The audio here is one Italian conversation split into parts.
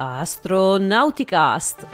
Astronauticast.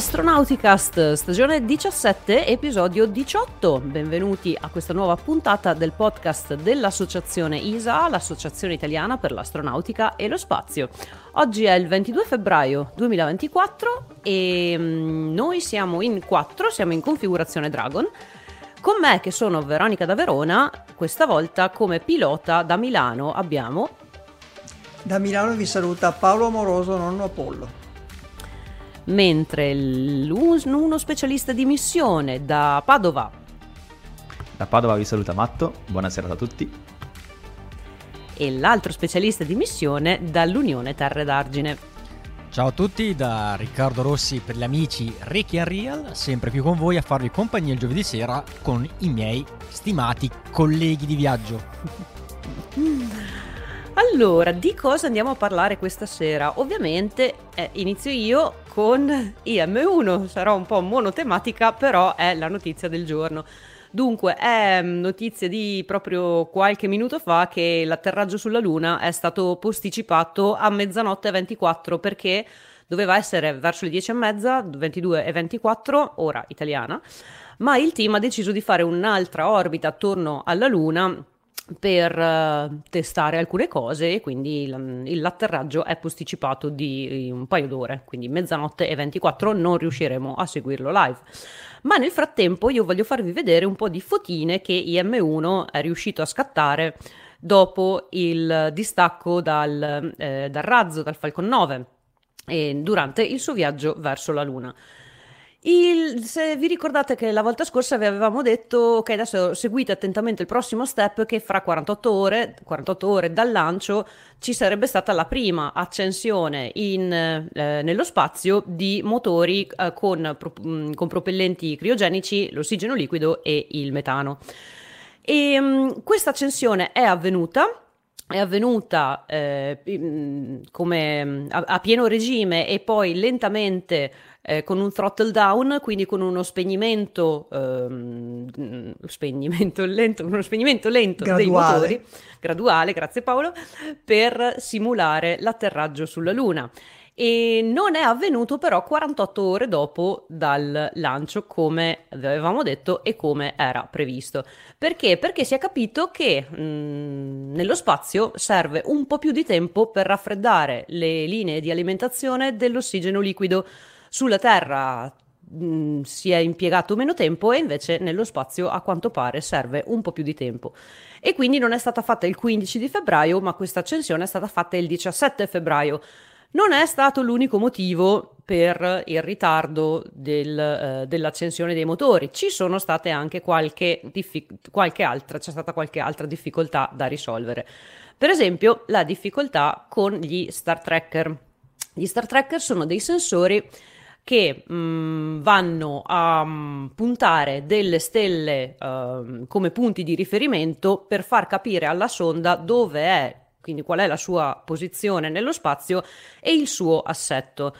Astronauticast, stagione 17, episodio 18. Benvenuti a questa nuova puntata del podcast dell'associazione ISA, l'Associazione Italiana per l'Astronautica e lo Spazio. Oggi è il 22 febbraio 2024 e mm, noi siamo in quattro, siamo in configurazione Dragon. Con me, che sono Veronica da Verona, questa volta come pilota da Milano abbiamo... Da Milano vi saluta Paolo Amoroso, nonno Apollo mentre uno specialista di missione da Padova. Da Padova vi saluta Matto, buonasera a tutti. E l'altro specialista di missione dall'Unione Terre d'Argine. Ciao a tutti da Riccardo Rossi per gli amici Ricky and Real, sempre più con voi a farvi compagnia il giovedì sera con i miei stimati colleghi di viaggio. Allora, di cosa andiamo a parlare questa sera? Ovviamente eh, inizio io con IM1, sarò un po' monotematica, però è la notizia del giorno. Dunque, è mm, notizia di proprio qualche minuto fa che l'atterraggio sulla Luna è stato posticipato a mezzanotte 24 perché doveva essere verso le 10 e mezza, 22 e 24, ora italiana, ma il team ha deciso di fare un'altra orbita attorno alla Luna per uh, testare alcune cose e quindi l- l'atterraggio è posticipato di un paio d'ore, quindi mezzanotte e 24 non riusciremo a seguirlo live. Ma nel frattempo io voglio farvi vedere un po' di fotine che IM1 è riuscito a scattare dopo il distacco dal, eh, dal razzo, dal Falcon 9, durante il suo viaggio verso la Luna. Il, se vi ricordate che la volta scorsa vi avevamo detto, ok, adesso seguite attentamente il prossimo step che fra 48 ore, 48 ore dal lancio ci sarebbe stata la prima accensione in, eh, nello spazio di motori eh, con, mm, con, propellenti criogenici, l'ossigeno liquido e il metano. E um, questa accensione è avvenuta è avvenuta eh, come a, a, pieno regime e poi lentamente eh, con un throttle down, quindi con uno spegnimento, ehm, spegnimento lento, uno spegnimento lento graduale. dei motori, graduale, grazie Paolo, per simulare l'atterraggio sulla Luna e non è avvenuto però 48 ore dopo dal lancio come avevamo detto e come era previsto. Perché? Perché si è capito che mh, mm, nello spazio serve un po' più di tempo per raffreddare le linee di alimentazione dell'ossigeno liquido sulla Terra mh, mm, si è impiegato meno tempo e invece nello spazio a quanto pare serve un po' più di tempo. E quindi non è stata fatta il 15 di febbraio, ma questa accensione è stata fatta il 17 febbraio. Non è stato l'unico motivo per il ritardo del, eh, dell'accensione dei motori, ci sono state anche qualche, diffic- qualche altra, c'è stata qualche altra difficoltà da risolvere. Per esempio, la difficoltà con gli Star Tracker. Gli Star Tracker sono dei sensori che mh, mm, vanno a mh, mm, puntare delle stelle uh, come punti di riferimento per far capire alla sonda dove è, quindi qual è la sua posizione nello spazio e il suo assetto.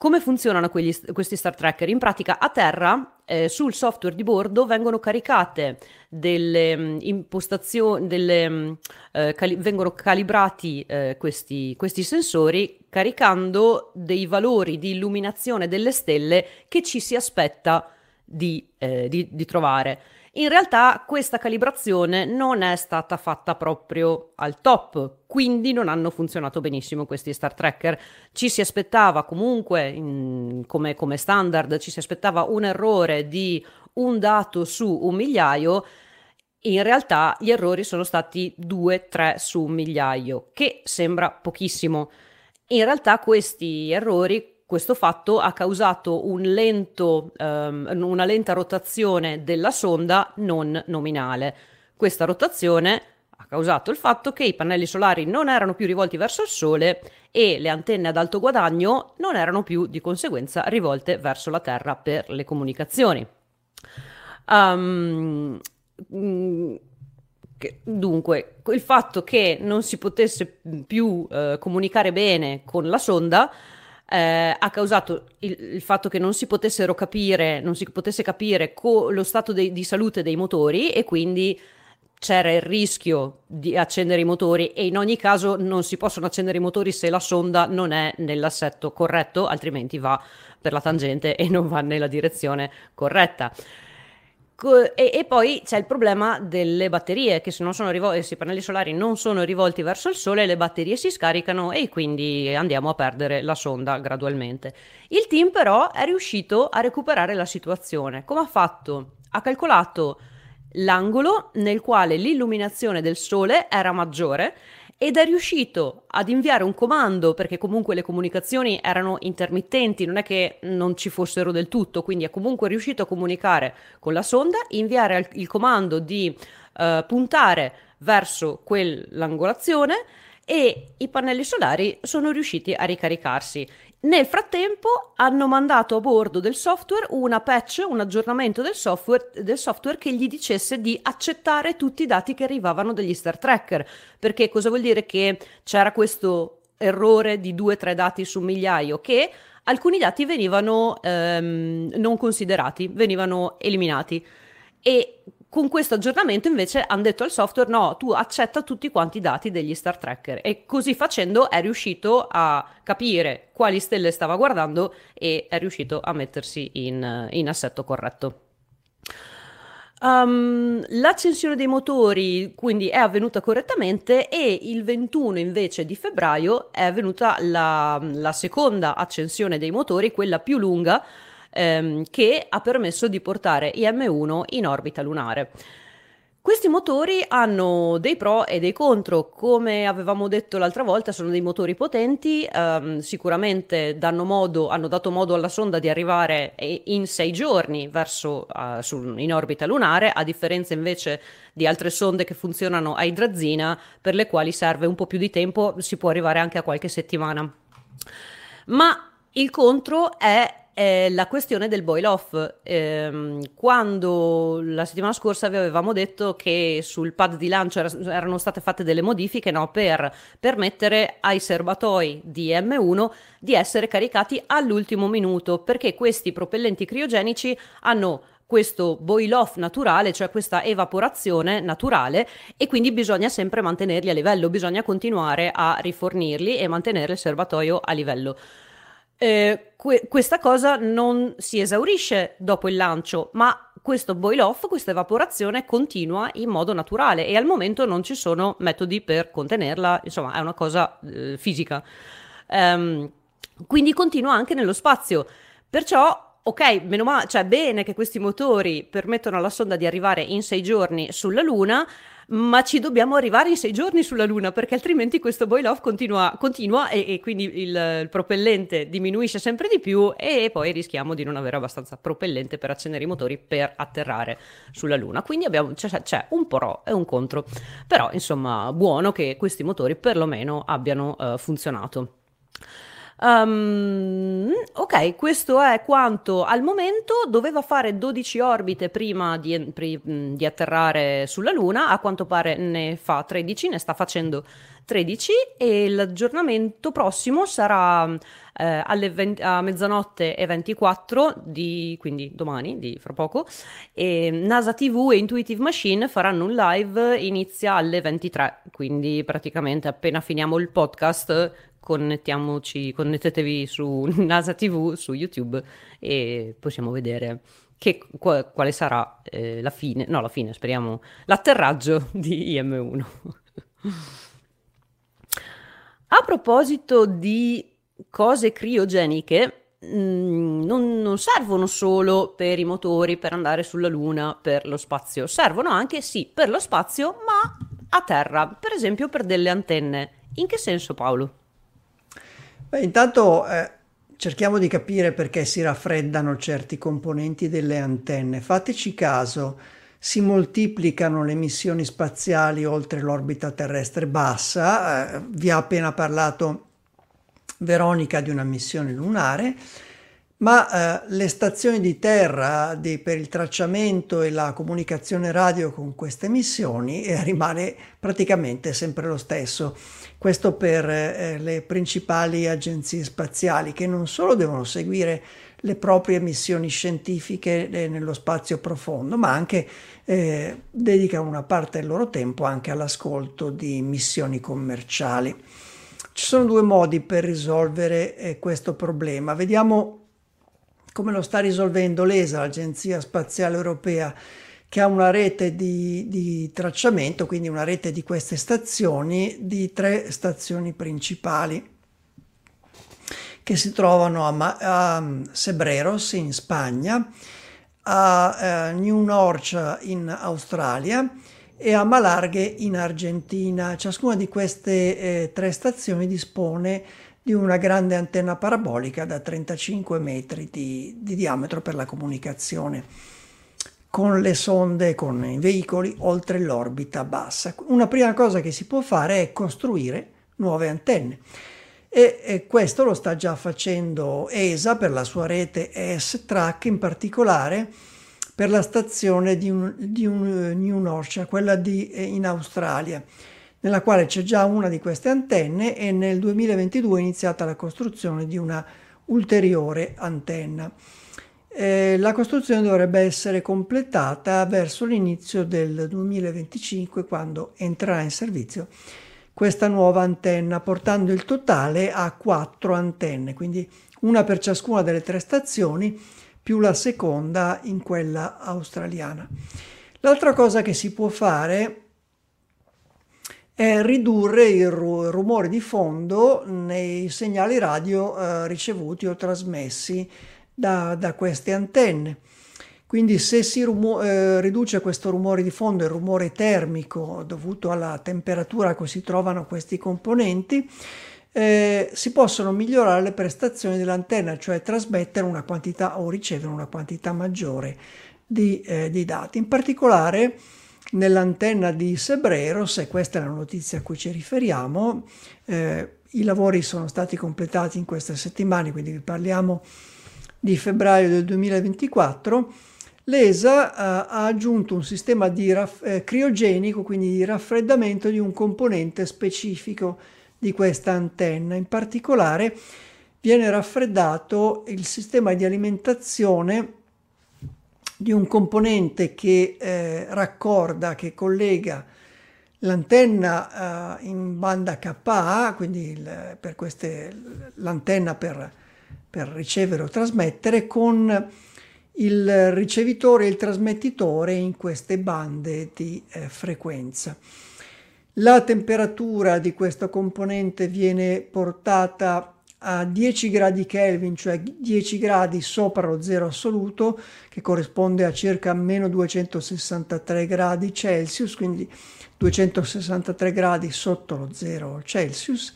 Come funzionano quegli, questi Star Tracker? In pratica a terra, eh, sul software di bordo, vengono caricate delle um, impostazioni, delle, um, eh, cali- vengono calibrati eh, questi, questi sensori caricando dei valori di illuminazione delle stelle che ci si aspetta di, eh, di, di trovare. In realtà questa calibrazione non è stata fatta proprio al top, quindi non hanno funzionato benissimo questi Star Tracker. Ci si aspettava comunque, in, come, come standard, ci si aspettava un errore di un dato su un migliaio. In realtà gli errori sono stati 2-3 su un migliaio, che sembra pochissimo. In realtà questi errori questo fatto ha causato un lento, um, una lenta rotazione della sonda non nominale. Questa rotazione ha causato il fatto che i pannelli solari non erano più rivolti verso il Sole e le antenne ad alto guadagno non erano più di conseguenza rivolte verso la Terra per le comunicazioni. Um, dunque, il fatto che non si potesse più eh, comunicare bene con la sonda eh, ha causato il, il, fatto che non si potessero capire, non si potesse capire co- lo stato de- di salute dei motori e quindi c'era il rischio di accendere i motori e in ogni caso non si possono accendere i motori se la sonda non è nell'assetto corretto, altrimenti va per la tangente e non va nella direzione corretta. E, e, poi c'è il problema delle batterie, che se, non sono rivol- se i pannelli solari non sono rivolti verso il sole, le batterie si scaricano e quindi andiamo a perdere la sonda gradualmente. Il team però è riuscito a recuperare la situazione. Come ha fatto? Ha calcolato l'angolo nel quale l'illuminazione del sole era maggiore ed è riuscito ad inviare un comando perché comunque le comunicazioni erano intermittenti, non è che non ci fossero del tutto, quindi è comunque riuscito a comunicare con la sonda, inviare il comando di uh, puntare verso quell'angolazione e i pannelli solari sono riusciti a ricaricarsi. Nel frattempo hanno mandato a bordo del software una patch, un aggiornamento del software, del software, che gli dicesse di accettare tutti i dati che arrivavano dagli Star Tracker. Perché cosa vuol dire che c'era questo errore di 2-3 dati su migliaio che alcuni dati venivano ehm, non considerati, venivano eliminati. E con questo aggiornamento invece hanno detto al software no, tu accetta tutti quanti i dati degli Star Tracker e così facendo è riuscito a capire quali stelle stava guardando e è riuscito a mettersi in, in assetto corretto. Um, l'accensione dei motori quindi è avvenuta correttamente e il 21 invece di febbraio è avvenuta la, la seconda accensione dei motori, quella più lunga, ehm, che ha permesso di portare IM-1 in orbita lunare. Questi motori hanno dei pro e dei contro, come avevamo detto l'altra volta, sono dei motori potenti, ehm, sicuramente modo, hanno dato modo alla sonda di arrivare in sei giorni verso, uh, su, in orbita lunare, a differenza invece di altre sonde che funzionano a idrazina, per le quali serve un po' più di tempo, si può arrivare anche a qualche settimana. Ma il contro è è la questione del boil off. Eh, quando la settimana scorsa vi avevamo detto che sul pad di lancio era, erano state fatte delle modifiche no, per permettere ai serbatoi di M1 di essere caricati all'ultimo minuto, perché questi propellenti criogenici hanno questo boil off naturale, cioè questa evaporazione naturale e quindi bisogna sempre mantenerli a livello, bisogna continuare a rifornirli e mantenere il serbatoio a livello. Eh, que- questa cosa non si esaurisce dopo il lancio, ma questo boil off, questa evaporazione continua in modo naturale e al momento non ci sono metodi per contenerla, insomma è una cosa eh, fisica. Um, quindi continua anche nello spazio. Perciò, ok, meno male, cioè bene che questi motori permettono alla sonda di arrivare in sei giorni sulla Luna, ma ci dobbiamo arrivare in sei giorni sulla Luna perché altrimenti questo boil off continua, continua e, e, quindi il, il, propellente diminuisce sempre di più e poi rischiamo di non avere abbastanza propellente per accendere i motori per atterrare sulla Luna. Quindi abbiamo, c'è, c'è un pro e un contro, però insomma buono che questi motori perlomeno abbiano uh, funzionato. Um, ok, questo è quanto al momento. Doveva fare 12 orbite prima di, di, atterrare sulla Luna, a quanto pare ne fa 13, ne sta facendo 13 e l'aggiornamento prossimo sarà eh, alle 20, a mezzanotte e 24 di, quindi domani, di fra poco, e NASA TV e Intuitive Machine faranno un live, inizia alle 23, quindi praticamente appena finiamo il podcast connettiamoci, connettetevi su NASA TV, su YouTube e possiamo vedere che, quale sarà eh, la fine, no la fine, speriamo, l'atterraggio di IM1. A proposito di cose criogeniche, mm, non, non, servono solo per i motori, per andare sulla Luna, per lo spazio, servono anche, sì, per lo spazio, ma a terra, per esempio per delle antenne. In che senso Paolo? Beh, intanto eh, cerchiamo di capire perché si raffreddano certi componenti delle antenne. Fateci caso, si moltiplicano le missioni spaziali oltre l'orbita terrestre bassa, eh, vi ha appena parlato Veronica di una missione lunare, ma eh, le stazioni di terra di, per il tracciamento e la comunicazione radio con queste missioni eh, rimane praticamente sempre lo stesso. Questo per eh, le principali agenzie spaziali che non solo devono seguire le proprie missioni scientifiche eh, nello spazio profondo, ma anche eh, dedicano una parte del loro tempo anche all'ascolto di missioni commerciali. Ci sono due modi per risolvere eh, questo problema. Vediamo come lo sta risolvendo l'ESA, l'Agenzia Spaziale Europea, che ha una rete di, di, tracciamento, quindi una rete di queste stazioni, di tre stazioni principali che si trovano a, a Sebreros in Spagna, a uh, New Norcia in Australia e a Malarghe in Argentina. Ciascuna di queste eh, tre stazioni dispone di una grande antenna parabolica da 35 metri di, di diametro per la comunicazione con le sonde, con i veicoli oltre l'orbita bassa. Una prima cosa che si può fare è costruire nuove antenne e, e questo lo sta già facendo ESA per la sua rete S-Track in particolare per la stazione di, un, di un New Norcia, quella di, eh, in Australia nella quale c'è già una di queste antenne e nel 2022 è iniziata la costruzione di una ulteriore antenna. Eh, la costruzione dovrebbe essere completata verso l'inizio del 2025 quando entrerà in servizio questa nuova antenna portando il totale a quattro antenne, quindi una per ciascuna delle tre stazioni più la seconda in quella australiana. L'altra cosa che si può fare è ridurre il rumore di fondo nei segnali radio eh, ricevuti o trasmessi da, da, queste antenne. Quindi se si rumo- eh, riduce questo rumore di fondo, il rumore termico dovuto alla temperatura a cui si trovano questi componenti, eh, si possono migliorare le prestazioni dell'antenna, cioè trasmettere una quantità o ricevere una quantità maggiore di, eh, di dati. In particolare nell'antenna di Sebreros, e questa è la notizia a cui ci riferiamo, eh, i lavori sono stati completati in queste settimane, quindi vi parliamo di febbraio del 2024, l'ESA eh, ha aggiunto un sistema di raff- eh, criogenico, quindi di raffreddamento di un componente specifico di questa antenna. In particolare viene raffreddato il sistema di alimentazione di un componente che eh, raccorda, che collega l'antenna eh, in banda KA, quindi il, per queste, l'antenna per, per ricevere o trasmettere, con il ricevitore e il trasmettitore in queste bande di eh, frequenza. La temperatura di questo componente viene portata a 10 gradi Kelvin, cioè 10 gradi sopra lo zero assoluto, che corrisponde a circa meno 263 gradi Celsius, quindi 263 gradi sotto lo zero Celsius,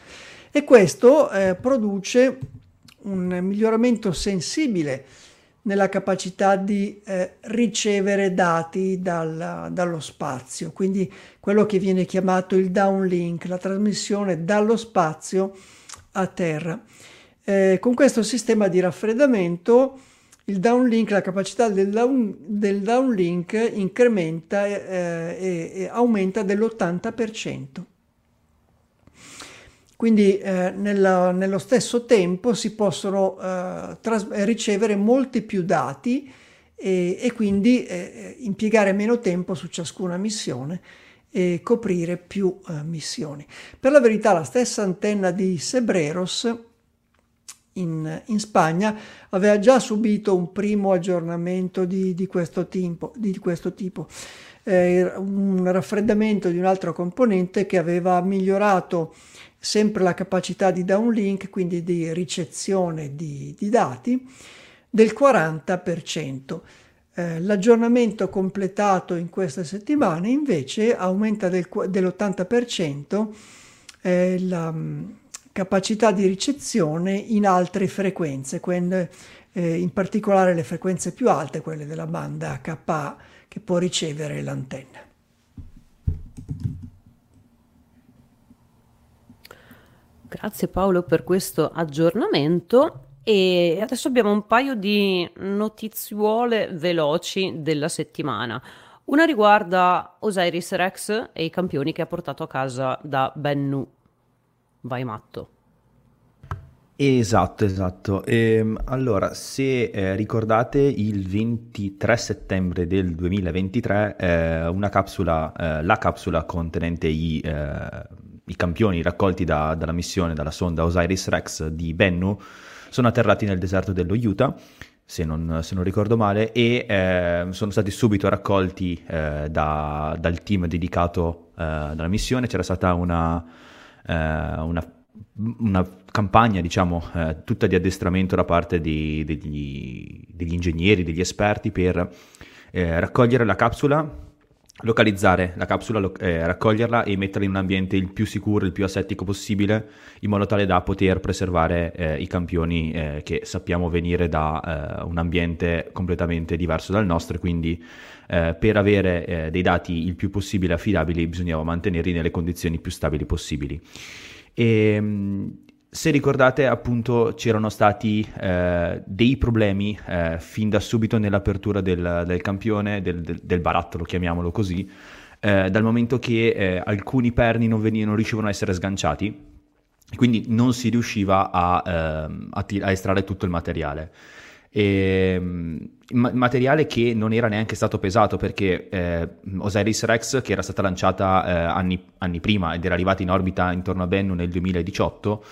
e questo eh, produce un miglioramento sensibile nella capacità di eh, ricevere dati dal, dallo spazio, quindi quello che viene chiamato il downlink, la trasmissione dallo spazio a terra. Eh, con questo sistema di raffreddamento il downlink, la capacità del, down, del downlink incrementa eh, e, e, aumenta dell'80%. Quindi eh, nella, nello stesso tempo si possono eh, tras- ricevere molti più dati e, e quindi eh, impiegare meno tempo su ciascuna missione e coprire più eh, missioni. Per la verità la stessa antenna di Sebreros in, in, Spagna aveva già subito un primo aggiornamento di, di questo tipo, di questo tipo. Eh, un raffreddamento di un altro componente che aveva migliorato sempre la capacità di downlink, quindi di ricezione di, di dati, del 40%. Eh, l'aggiornamento completato in queste settimane invece aumenta del, dell'80% eh, la mm, capacità di ricezione in altre frequenze, quelle, eh, in particolare le frequenze più alte, quelle della banda KA che può ricevere l'antenna. Grazie Paolo per questo aggiornamento e adesso abbiamo un paio di notiziuole veloci della settimana. Una riguarda Osiris Rex e i campioni che ha portato a casa da Bennu. Vai matto. Esatto, esatto. Ehm, allora, se eh, ricordate, il 23 settembre del 2023, eh, una capsula, eh, la capsula contenente i, eh, i campioni raccolti da- dalla missione, dalla sonda Osiris Rex di Bennu, sono atterrati nel deserto dello Utah, se non, se non ricordo male, e eh, sono stati subito raccolti eh, da- dal team dedicato dalla missione. C'era stata una, una una campagna, diciamo, eh, tutta di addestramento da parte di, degli, degli, ingegneri, degli esperti per eh, raccogliere la capsula, localizzare la capsula, lo, eh, raccoglierla e metterla in un ambiente il più sicuro, il più asettico possibile, in modo tale da poter preservare eh, i campioni eh, che sappiamo venire da eh, un ambiente completamente diverso dal nostro, quindi per avere dei dati il più possibile affidabili bisognava mantenerli nelle condizioni più stabili possibili. E, ehm, se ricordate, appunto, c'erano stati eh, dei problemi eh, fin da subito nell'apertura del, del campione, del, del, del, barattolo, chiamiamolo così, eh, dal momento che eh, alcuni perni non, venivano, non riuscivano a essere sganciati, quindi non si riusciva a, ehm, a, a estrarre tutto il materiale. E, ehm, materiale che non era neanche stato pesato perché eh, Osiris Rex, che era stata lanciata eh, anni, anni, prima ed era arrivata in orbita intorno a Bennu nel 2018,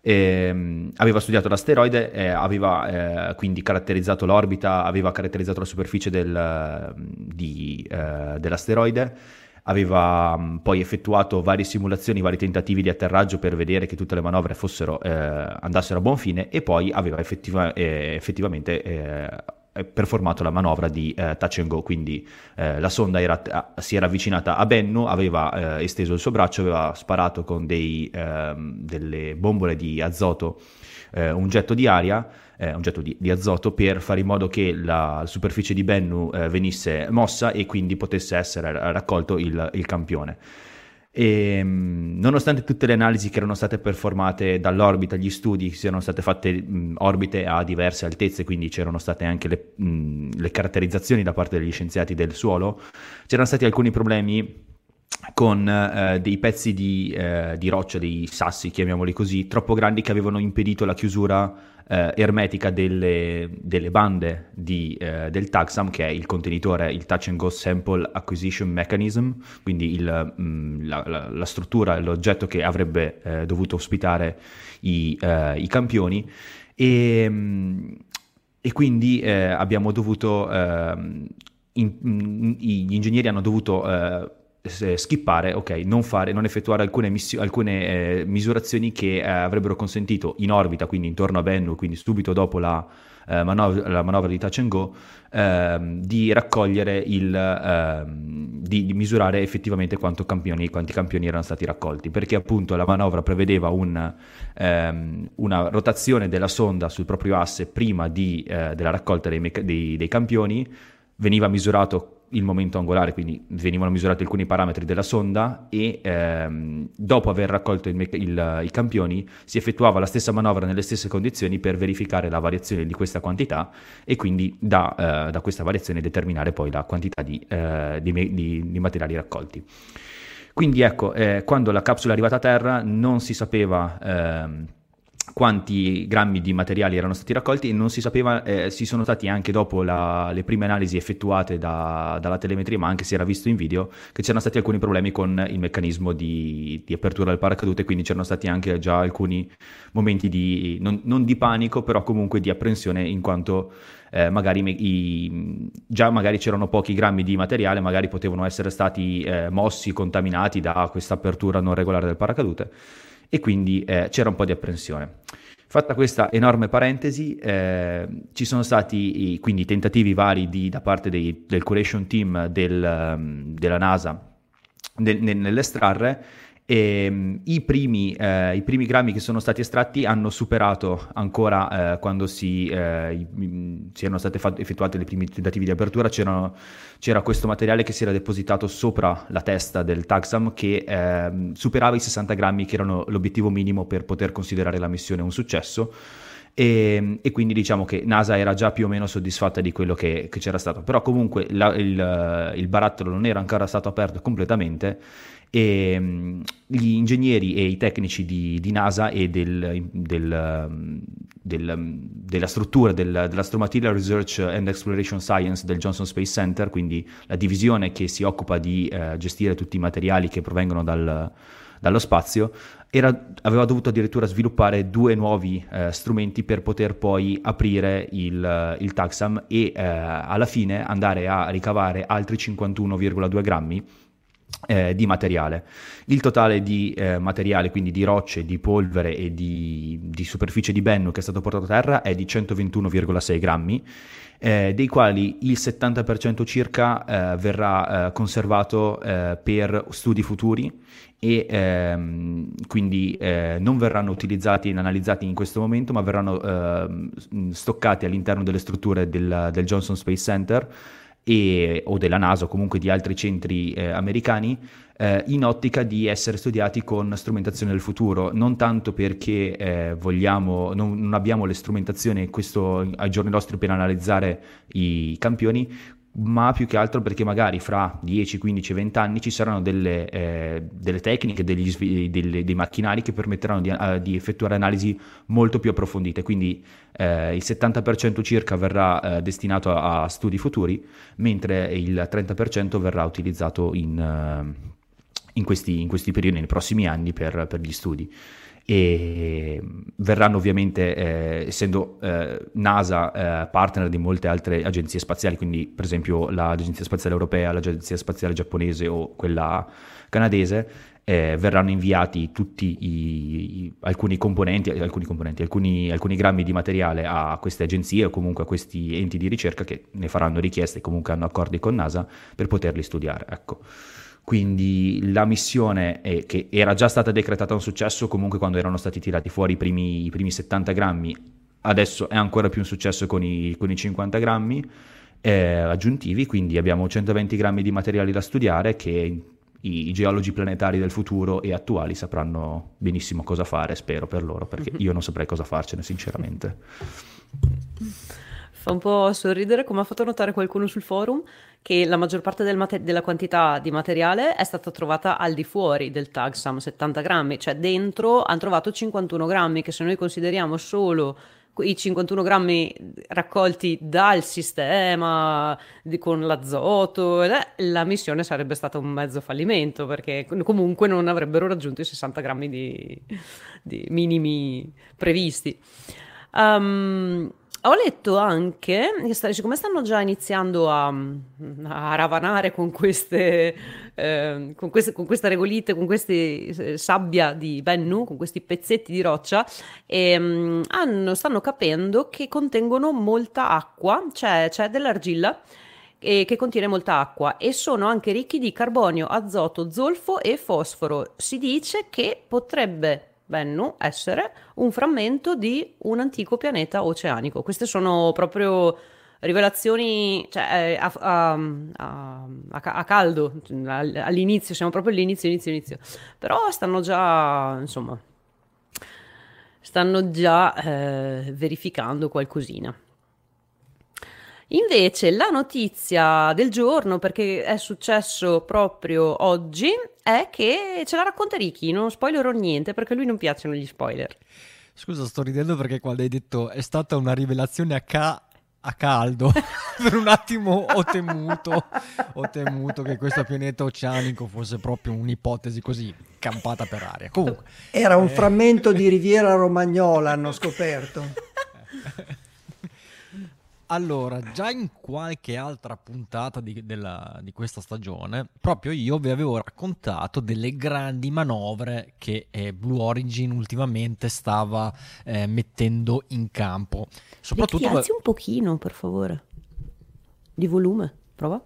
eh, aveva studiato l'asteroide, eh, aveva eh, quindi caratterizzato l'orbita, aveva caratterizzato la superficie del, di, eh, dell'asteroide aveva mh, poi effettuato varie simulazioni, vari tentativi di atterraggio per vedere che tutte le manovre fossero, eh, andassero a buon fine e poi aveva effettiva, eh, effettivamente eh, performato la manovra di eh, touch and go, quindi eh, la sonda era, si era avvicinata a Bennu, aveva eh, esteso il suo braccio, aveva sparato con dei, ehm, delle bombole di azoto eh, un getto di aria, eh, un getto di, di, azoto per fare in modo che la superficie di Bennu eh, venisse mossa e quindi potesse essere raccolto il, il campione. E, ehm, nonostante tutte le analisi che erano state performate dall'orbita, gli studi siano state fatte mh, orbite a diverse altezze, quindi c'erano state anche le, mh, le caratterizzazioni da parte degli scienziati del suolo, c'erano stati alcuni problemi con eh, dei pezzi di, eh, di, roccia, dei sassi, chiamiamoli così, troppo grandi che avevano impedito la chiusura eh, ermetica delle, delle bande di, eh, del TAGSAM, che è il contenitore, il Touch and Go Sample Acquisition Mechanism, quindi il, mh, mm, la, la, la, struttura, l'oggetto che avrebbe eh, dovuto ospitare i, eh, i campioni. E, mh, mm, e quindi abbiamo dovuto, ehm, in, mm, gli ingegneri hanno dovuto skippare, ok, non, fare, non effettuare alcune, missi- alcune eh, misurazioni che eh, avrebbero consentito in orbita, quindi intorno a Bennu, quindi subito dopo la, eh, manov- la manovra di Touch and Go, ehm, di raccogliere il, ehm, di, di, misurare effettivamente campioni, quanti campioni erano stati raccolti, perché appunto la manovra prevedeva un, ehm, una rotazione della sonda sul proprio asse prima di, eh, della raccolta dei, meca- dei, dei campioni, veniva misurato il momento angolare, quindi venivano misurati alcuni parametri della sonda e ehm, dopo aver raccolto il, il, i campioni si effettuava la stessa manovra nelle stesse condizioni per verificare la variazione di questa quantità e quindi da, eh, da questa variazione determinare poi la quantità di, eh, di, di, di materiali raccolti. Quindi ecco, eh, quando la capsula è arrivata a terra non si sapeva ehm, quanti grammi di materiali erano stati raccolti e non si sapeva, eh, si sono stati anche dopo la, le prime analisi effettuate da, dalla telemetria, ma anche si era visto in video, che c'erano stati alcuni problemi con il meccanismo di, di apertura del paracadute, quindi c'erano stati anche già alcuni momenti di, non, non di panico, però comunque di apprensione in quanto eh, magari i, già magari c'erano pochi grammi di materiale, magari potevano essere stati eh, mossi, contaminati da questa apertura non regolare del paracadute e quindi eh, c'era un po' di apprensione. Fatta questa enorme parentesi, eh, ci sono stati quindi tentativi vari di, da parte dei, del curation team del, um, della NASA nel, nell'estrarre E, um, i, primi, eh, i, primi, grammi che sono stati estratti hanno superato ancora eh, quando si, eh, si, erano state fat- effettuate le primi tentativi di apertura, c'era questo materiale che si era depositato sopra la testa del Taxam che ehm, superava i 60 grammi che erano l'obiettivo minimo per poter considerare la missione un successo. E, e, quindi diciamo che NASA era già più o meno soddisfatta di quello che, che c'era stato, però comunque la, il, il, barattolo non era ancora stato aperto completamente e um, gli ingegneri e i tecnici di, di NASA e del, del, del, della struttura dell'Astromaterial Research and Exploration Science del Johnson Space Center, quindi la divisione che si occupa di uh, gestire tutti i materiali che provengono dal, dallo spazio, era, aveva dovuto addirittura sviluppare due nuovi uh, strumenti per poter poi aprire il, il Taxam e uh, alla fine andare a ricavare altri 51,2 grammi eh, di materiale. Il totale di eh, materiale, quindi di rocce, di polvere e di, di, superficie di Bennu che è stato portato a terra è di 121,6 grammi, eh, dei quali il 70% circa eh, verrà eh, conservato eh, per studi futuri e ehm, quindi non verranno utilizzati e analizzati in questo momento, ma verranno ehm, stoccati all'interno delle strutture del, del Johnson Space Center e, o della NASA o comunque di altri centri eh, americani eh, in ottica di essere studiati con strumentazione del futuro, non tanto perché eh, vogliamo, non, non, abbiamo le strumentazioni questo, ai giorni nostri per analizzare i campioni, ma più che altro perché magari fra 10, 15, 20 anni ci saranno delle, eh, delle tecniche, degli, delle, dei macchinari che permetteranno di, uh, di, effettuare analisi molto più approfondite, quindi eh, il 70% circa verrà eh, destinato a, a, studi futuri, mentre il 30% verrà utilizzato in, uh, in, questi, in, questi, periodi, nei prossimi anni per, per gli studi e verranno ovviamente, eh, essendo eh, NASA eh, partner di molte altre agenzie spaziali, quindi per esempio l'Agenzia Spaziale Europea, l'Agenzia Spaziale Giapponese o quella canadese, eh, verranno inviati tutti i, i, alcuni componenti, alcuni, componenti alcuni, alcuni, grammi di materiale a queste agenzie o comunque a questi enti di ricerca che ne faranno richieste e comunque hanno accordi con NASA per poterli studiare. Ecco. Quindi la missione, è, che era già stata decretata un successo comunque quando erano stati tirati fuori i primi, i primi 70 grammi, adesso è ancora più un successo con i, con i 50 grammi eh, aggiuntivi, quindi abbiamo 120 grammi di materiali da studiare che i, i, geologi planetari del futuro e attuali sapranno benissimo cosa fare, spero per loro, perché io non saprei cosa farcene sinceramente. Fa un po' sorridere, come ha fatto notare qualcuno sul forum, che la maggior parte del mate- della quantità di materiale è stata trovata al di fuori del TAGSAM, 70 grammi, cioè dentro hanno trovato 51 grammi, che se noi consideriamo solo i 51 grammi raccolti dal sistema di, con l'azoto, eh, la missione sarebbe stata un mezzo fallimento perché comunque non avrebbero raggiunto i 60 grammi di, di minimi previsti. Um, ho letto anche, che siccome stanno già iniziando a, a ravanare con queste, eh, con queste, con questa regolite, con queste eh, sabbia di Bennu, con questi pezzetti di roccia, ehm, hanno, stanno capendo che contengono molta acqua, cioè c'è dell'argilla che contiene molta acqua e sono anche ricchi di carbonio, azoto, zolfo e fosforo. Si dice che potrebbe Bennu essere un frammento di un antico pianeta oceanico. Queste sono proprio rivelazioni cioè, eh, a, a, a, a, caldo all'inizio, siamo proprio all'inizio, inizio, inizio. Però stanno già, insomma, stanno già eh, verificando qualcosina. Invece la notizia del giorno, perché è successo proprio oggi, è che ce la racconta Ricky, non spoilerò niente perché a lui non piacciono gli spoiler. Scusa, sto ridendo perché quando hai detto è stata una rivelazione a, ca- a caldo, per un attimo ho temuto, ho temuto che questo pianeta oceanico fosse proprio un'ipotesi così campata per aria. Comunque, Era un eh... frammento di Riviera Romagnola, hanno scoperto. Allora, già in qualche altra puntata di, della, di, questa stagione, proprio io vi avevo raccontato delle grandi manovre che eh, Blue Origin ultimamente stava eh, mettendo in campo. Soprattutto... Ti alzi un pochino, per favore, di volume. Prova.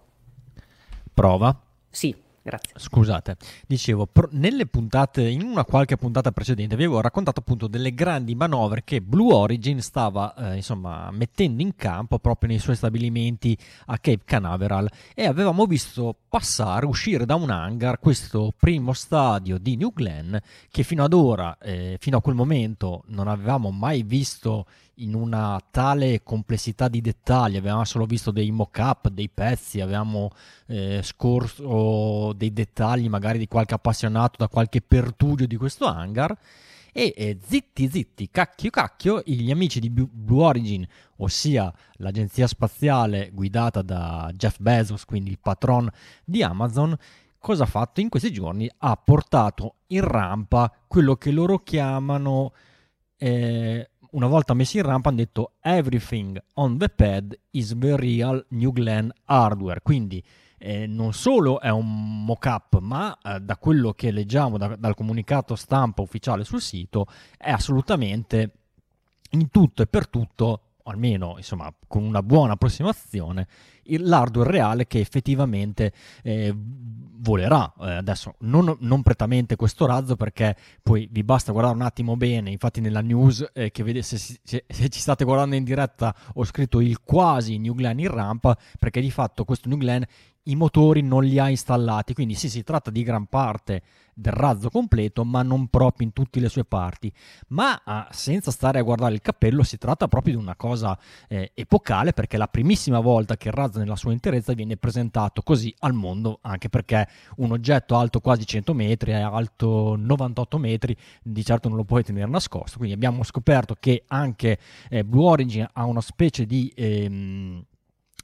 Prova. Sì, Grazie. Scusate, dicevo, nelle puntate, in una qualche puntata precedente vi avevo raccontato appunto delle grandi manovre che Blue Origin stava eh, insomma mettendo in campo proprio nei suoi stabilimenti a Cape Canaveral e avevamo visto passare, uscire da un hangar questo primo stadio di New Glenn che fino ad ora, eh, fino a quel momento non avevamo mai visto in una tale complessità di dettagli, avevamo solo visto dei mock-up, dei pezzi, avevamo eh, scorso dei dettagli magari di qualche appassionato da qualche pertugio di questo hangar e eh, zitti zitti, cacchio cacchio, gli amici di Blue Origin, ossia l'agenzia spaziale guidata da Jeff Bezos, quindi il patron di Amazon, cosa ha fatto in questi giorni? Ha portato in rampa quello che loro chiamano eh, una volta messi in rampa hanno detto everything on the pad is the real New Glenn hardware, quindi eh, non solo è un mock-up, ma eh, da quello che leggiamo da, dal comunicato stampa ufficiale sul sito è assolutamente in tutto e per tutto almeno insomma con una buona approssimazione, l'hardware reale che effettivamente eh, volerà. Eh, adesso non, non, prettamente questo razzo perché poi vi basta guardare un attimo bene, infatti nella news eh, che vede, se, se, se, ci state guardando in diretta ho scritto il quasi New Glenn in rampa perché di fatto questo New Glenn i motori non li ha installati, quindi sì, si tratta di gran parte del razzo completo, ma non proprio in tutte le sue parti. Ma ah, senza stare a guardare il cappello, si tratta proprio di una cosa eh, epocale, perché la primissima volta che il razzo nella sua interezza viene presentato così al mondo, anche perché un oggetto alto quasi 100 metri alto 98 metri, di certo non lo puoi tenere nascosto. Quindi abbiamo scoperto che anche eh, Blue Origin ha una specie di... Ehm,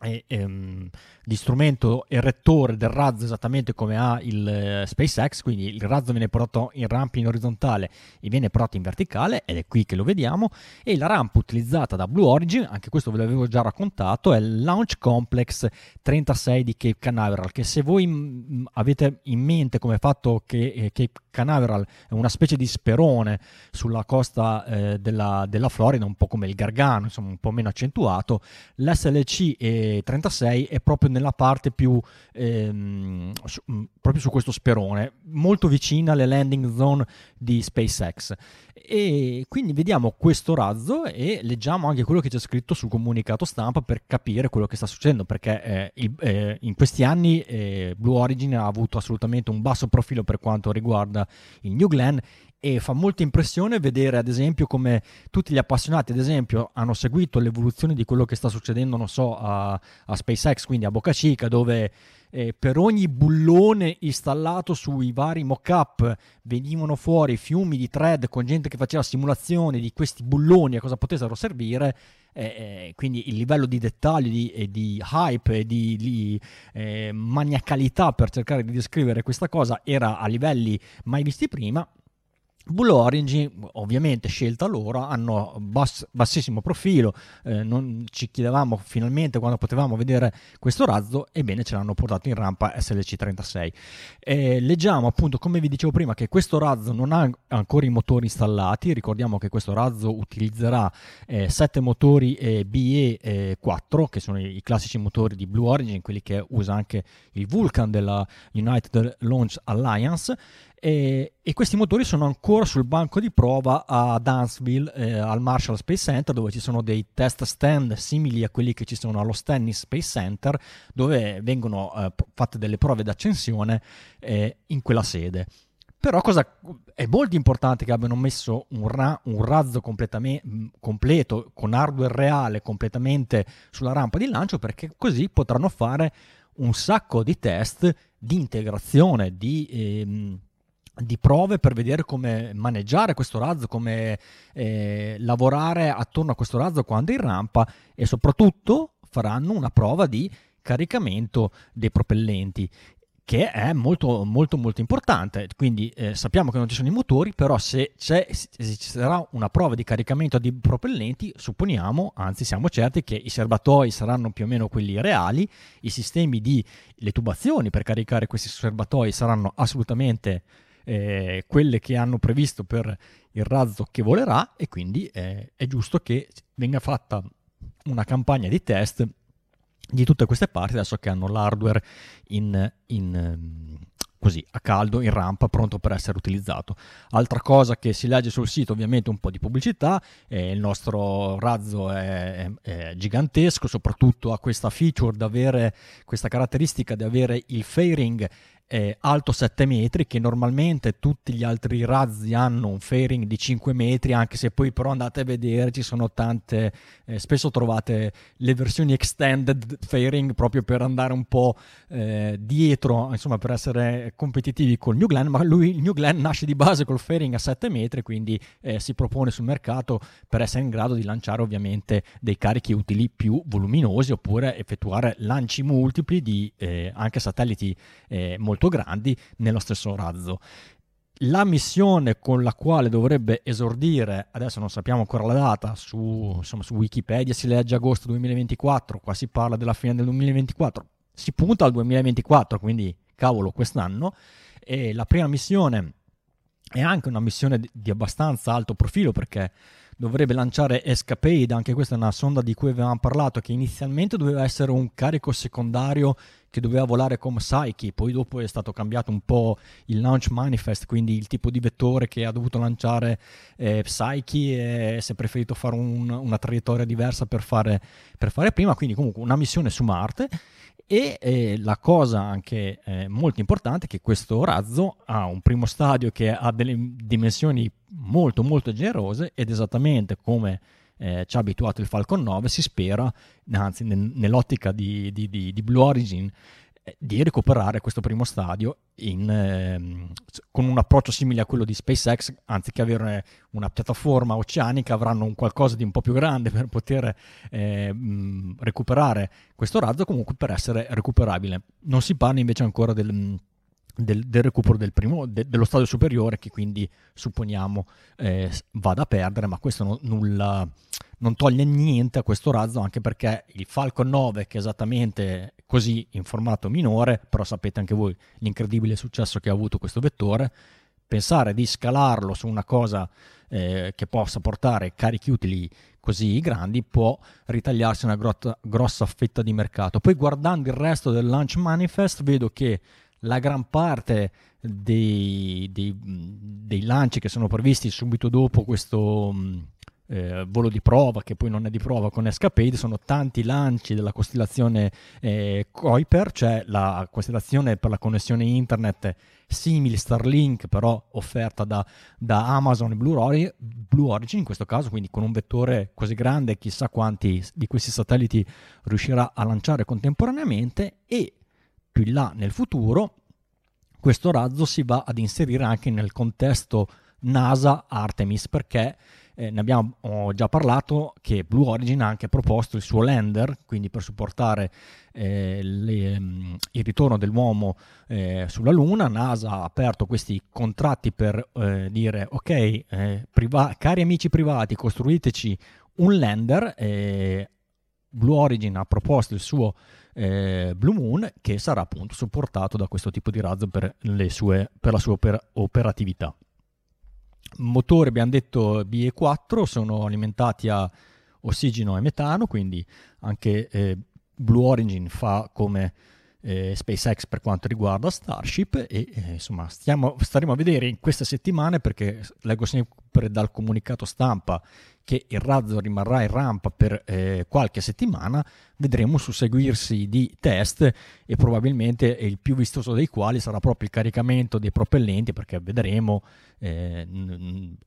e, ehm, di strumento e rettore del razzo esattamente come ha il eh, SpaceX, quindi il razzo viene portato in rampa in orizzontale e viene portato in verticale ed è qui che lo vediamo e la rampa utilizzata da Blue Origin, anche questo ve l'avevo già raccontato, è il Launch Complex 36 di Cape Canaveral che se voi m- mm, avete in mente come fatto che eh, Cape Canaveral è una specie di sperone sulla costa eh, della, della Florida, un po' come il Gargano, insomma un po' meno accentuato, l'SLC è 36 è proprio nella parte più ehm, su, mm, proprio su questo sperone, molto vicina alle landing zone di SpaceX. E quindi vediamo questo razzo e leggiamo anche quello che c'è scritto sul comunicato stampa per capire quello che sta succedendo, perché eh, il, eh, in questi anni eh, Blue Origin ha avuto assolutamente un basso profilo per quanto riguarda il New Glenn e fa molta impressione vedere ad esempio come tutti gli appassionati ad esempio hanno seguito l'evoluzione di quello che sta succedendo non so a, a SpaceX quindi a Boca Chica dove eh, per ogni bullone installato sui vari mock-up venivano fuori fiumi di thread con gente che faceva simulazioni di questi bulloni a cosa potessero servire eh, eh, quindi il livello di dettaglio di, e di hype e di, di eh, maniacalità per cercare di descrivere questa cosa era a livelli mai visti prima Blue Origin, ovviamente scelta loro, hanno bass, bassissimo profilo, eh, non ci chiedevamo finalmente quando potevamo vedere questo razzo, ebbene ce l'hanno portato in rampa SLC36. Eh, leggiamo appunto, come vi dicevo prima, che questo razzo non ha ancora i motori installati, ricordiamo che questo razzo utilizzerà eh, 7 motori BE4, che sono i, i classici motori di Blue Origin, quelli che usa anche il Vulcan della United Launch Alliance, e, e, questi motori sono ancora sul banco di prova a Dansville, eh, al Marshall Space Center, dove ci sono dei test stand simili a quelli che ci sono allo Stennis Space Center, dove vengono eh, fatte delle prove d'accensione eh, in quella sede. Però cosa, è molto importante che abbiano messo un, ra, un razzo completo, con hardware reale, completamente sulla rampa di lancio, perché così potranno fare un sacco di test di integrazione, di... Ehm, di prove per vedere come maneggiare questo razzo, come eh, lavorare attorno a questo razzo quando è in rampa e soprattutto faranno una prova di caricamento dei propellenti che è molto molto molto importante. Quindi eh, sappiamo che non ci sono i motori però se, se ci sarà una prova di caricamento di propellenti supponiamo anzi siamo certi che i serbatoi saranno più o meno quelli reali i sistemi di le tubazioni per caricare questi serbatoi saranno assolutamente eh, quelle che hanno previsto per il razzo che volerà e quindi eh, è giusto che venga fatta una campagna di test di tutte queste parti adesso che hanno l'hardware in, in, così a caldo in rampa pronto per essere utilizzato. Altra cosa che si legge sul sito ovviamente un po' di pubblicità, eh, il nostro razzo è, è, è, gigantesco, soprattutto ha questa feature di avere questa caratteristica di avere il fairing eh, alto 7 metri che normalmente tutti gli altri razzi hanno un fairing di 5 metri anche se poi però andate a vedere ci sono tante eh, spesso trovate le versioni extended fairing proprio per andare un po' eh, dietro insomma per essere competitivi col New Glenn ma lui il New Glenn nasce di base col fairing a 7 metri quindi eh, si propone sul mercato per essere in grado di lanciare ovviamente dei carichi utili più voluminosi oppure effettuare lanci multipli di eh, anche satelliti eh, molto molto grandi nello stesso razzo. La missione con la quale dovrebbe esordire, adesso non sappiamo ancora la data, su, insomma, su Wikipedia si legge agosto 2024, qua si parla della fine del 2024, si punta al 2024, quindi cavolo quest'anno, e la prima missione è anche una missione di abbastanza alto profilo perché dovrebbe lanciare Escapade, anche questa è una sonda di cui avevamo parlato, che inizialmente doveva essere un carico secondario che doveva volare come Psyche, poi dopo è stato cambiato un po' il launch manifest, quindi il tipo di vettore che ha dovuto lanciare eh, Psyche e si è preferito fare un, una traiettoria diversa per fare, per fare prima, quindi comunque una missione su Marte e eh, la cosa anche eh, molto importante è che questo razzo ha un primo stadio che ha delle dimensioni molto molto generose ed esattamente come eh, ci ha abituato il Falcon 9 si spera, anzi nel, nell'ottica di, di, di, di Blue Origin, di recuperare questo primo stadio in, eh, con un approccio simile a quello di SpaceX, anziché avere una piattaforma oceanica, avranno un qualcosa di un po' più grande per poter eh, mh, recuperare questo razzo, comunque per essere recuperabile. Non si parla invece ancora del, del, del recupero del primo, de, dello stadio superiore, che quindi supponiamo eh, vada a perdere, ma questo no, nulla non toglie niente a questo razzo, anche perché il Falcon 9, che è esattamente così in formato minore, però sapete anche voi l'incredibile successo che ha avuto questo vettore, pensare di scalarlo su una cosa eh, che possa portare carichi utili così grandi può ritagliarsi una grotta, grossa fetta di mercato. Poi guardando il resto del launch manifest vedo che la gran parte dei, dei, dei lanci che sono previsti subito dopo questo eh, volo di prova, che poi non è di prova con Escapade, sono tanti lanci della costellazione eh, Kuiper, cioè la costellazione per la connessione internet simile Starlink, però offerta da, da Amazon e Blue, Ori- Blue, Origin in questo caso, quindi con un vettore così grande, chissà quanti di questi satelliti riuscirà a lanciare contemporaneamente e più in là nel futuro questo razzo si va ad inserire anche nel contesto NASA Artemis perché eh, ne abbiamo già parlato che Blue Origin ha anche proposto il suo lander, quindi per supportare eh, le, mm, il ritorno dell'uomo eh, sulla Luna. NASA ha aperto questi contratti per eh, dire ok, eh, priva- cari amici privati, costruiteci un lander. Blue Origin ha proposto il suo eh, Blue Moon che sarà appunto supportato da questo tipo di razzo per, sue, per la sua oper- operatività. Motori abbiamo detto BE4 sono alimentati a ossigeno e metano, quindi anche eh, Blue Origin fa come eh, SpaceX per quanto riguarda Starship e eh, insomma stiamo, staremo a vedere in queste settimane perché leggo sempre dal comunicato stampa che il razzo rimarrà in rampa per eh, qualche settimana, vedremo susseguirsi di test e probabilmente il più vistoso dei quali sarà proprio il caricamento dei propellenti perché vedremo eh,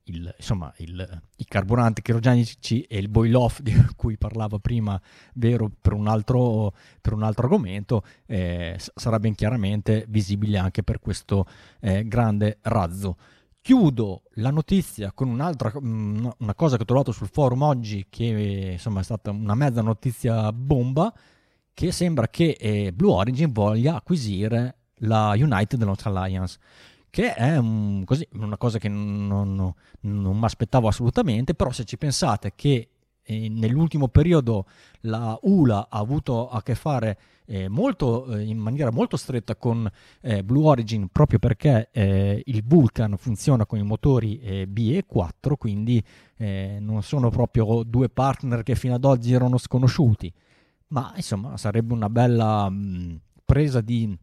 il, insomma, il, i carburanti chirogenici e il boil off di cui parlava prima Vero per un altro, per un altro argomento eh, sarà ben chiaramente visibile anche per questo eh, grande razzo. Chiudo la notizia con un'altra mm, una cosa che ho trovato sul forum oggi, che insomma è stata una mezza notizia bomba, che sembra che eh, Blue Origin voglia acquisire la United Launch Alliance, che è un, così, una cosa che non, non, non mi aspettavo assolutamente, però se ci pensate che eh, nell'ultimo periodo la ULA ha avuto a che fare eh, molto, eh, in maniera molto stretta con eh, Blue Origin proprio perché eh, il Vulcan funziona con i motori eh, B e 4, quindi non sono proprio due partner che fino ad oggi erano sconosciuti, ma insomma sarebbe una bella mh, presa di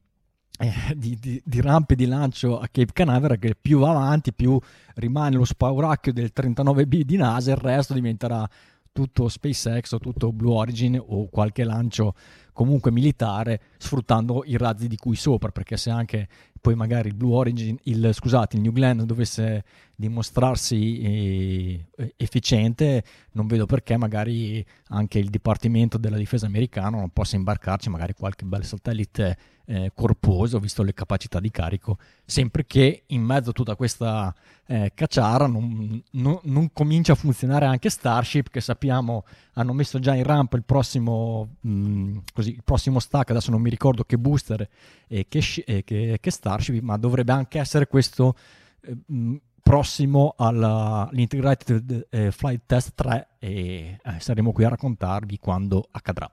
eh, di, di, di, rampe di lancio a Cape Canaveral che più va avanti più rimane lo spauracchio del 39B di NASA il resto diventerà tutto SpaceX o tutto Blue Origin o qualche lancio comunque militare sfruttando i razzi di cui sopra perché se anche poi magari il Blue Origin il, scusate, il New Glenn dovesse dimostrarsi eh, efficiente non vedo perché magari anche il Dipartimento della Difesa americano non possa imbarcarci magari qualche bel satellite eh, corposo, visto le capacità di carico, sempre che in mezzo a tutta questa eh, cacciara non, non, non, comincia a funzionare anche Starship, che sappiamo hanno messo già in rampa il prossimo, mh, mm, così, il prossimo stack, adesso non mi ricordo che booster e che, e che, che Starship, ma dovrebbe anche essere questo... Eh, mh, prossimo all'Integrated eh, Flight Test 3 e eh, saremo qui a raccontarvi quando accadrà.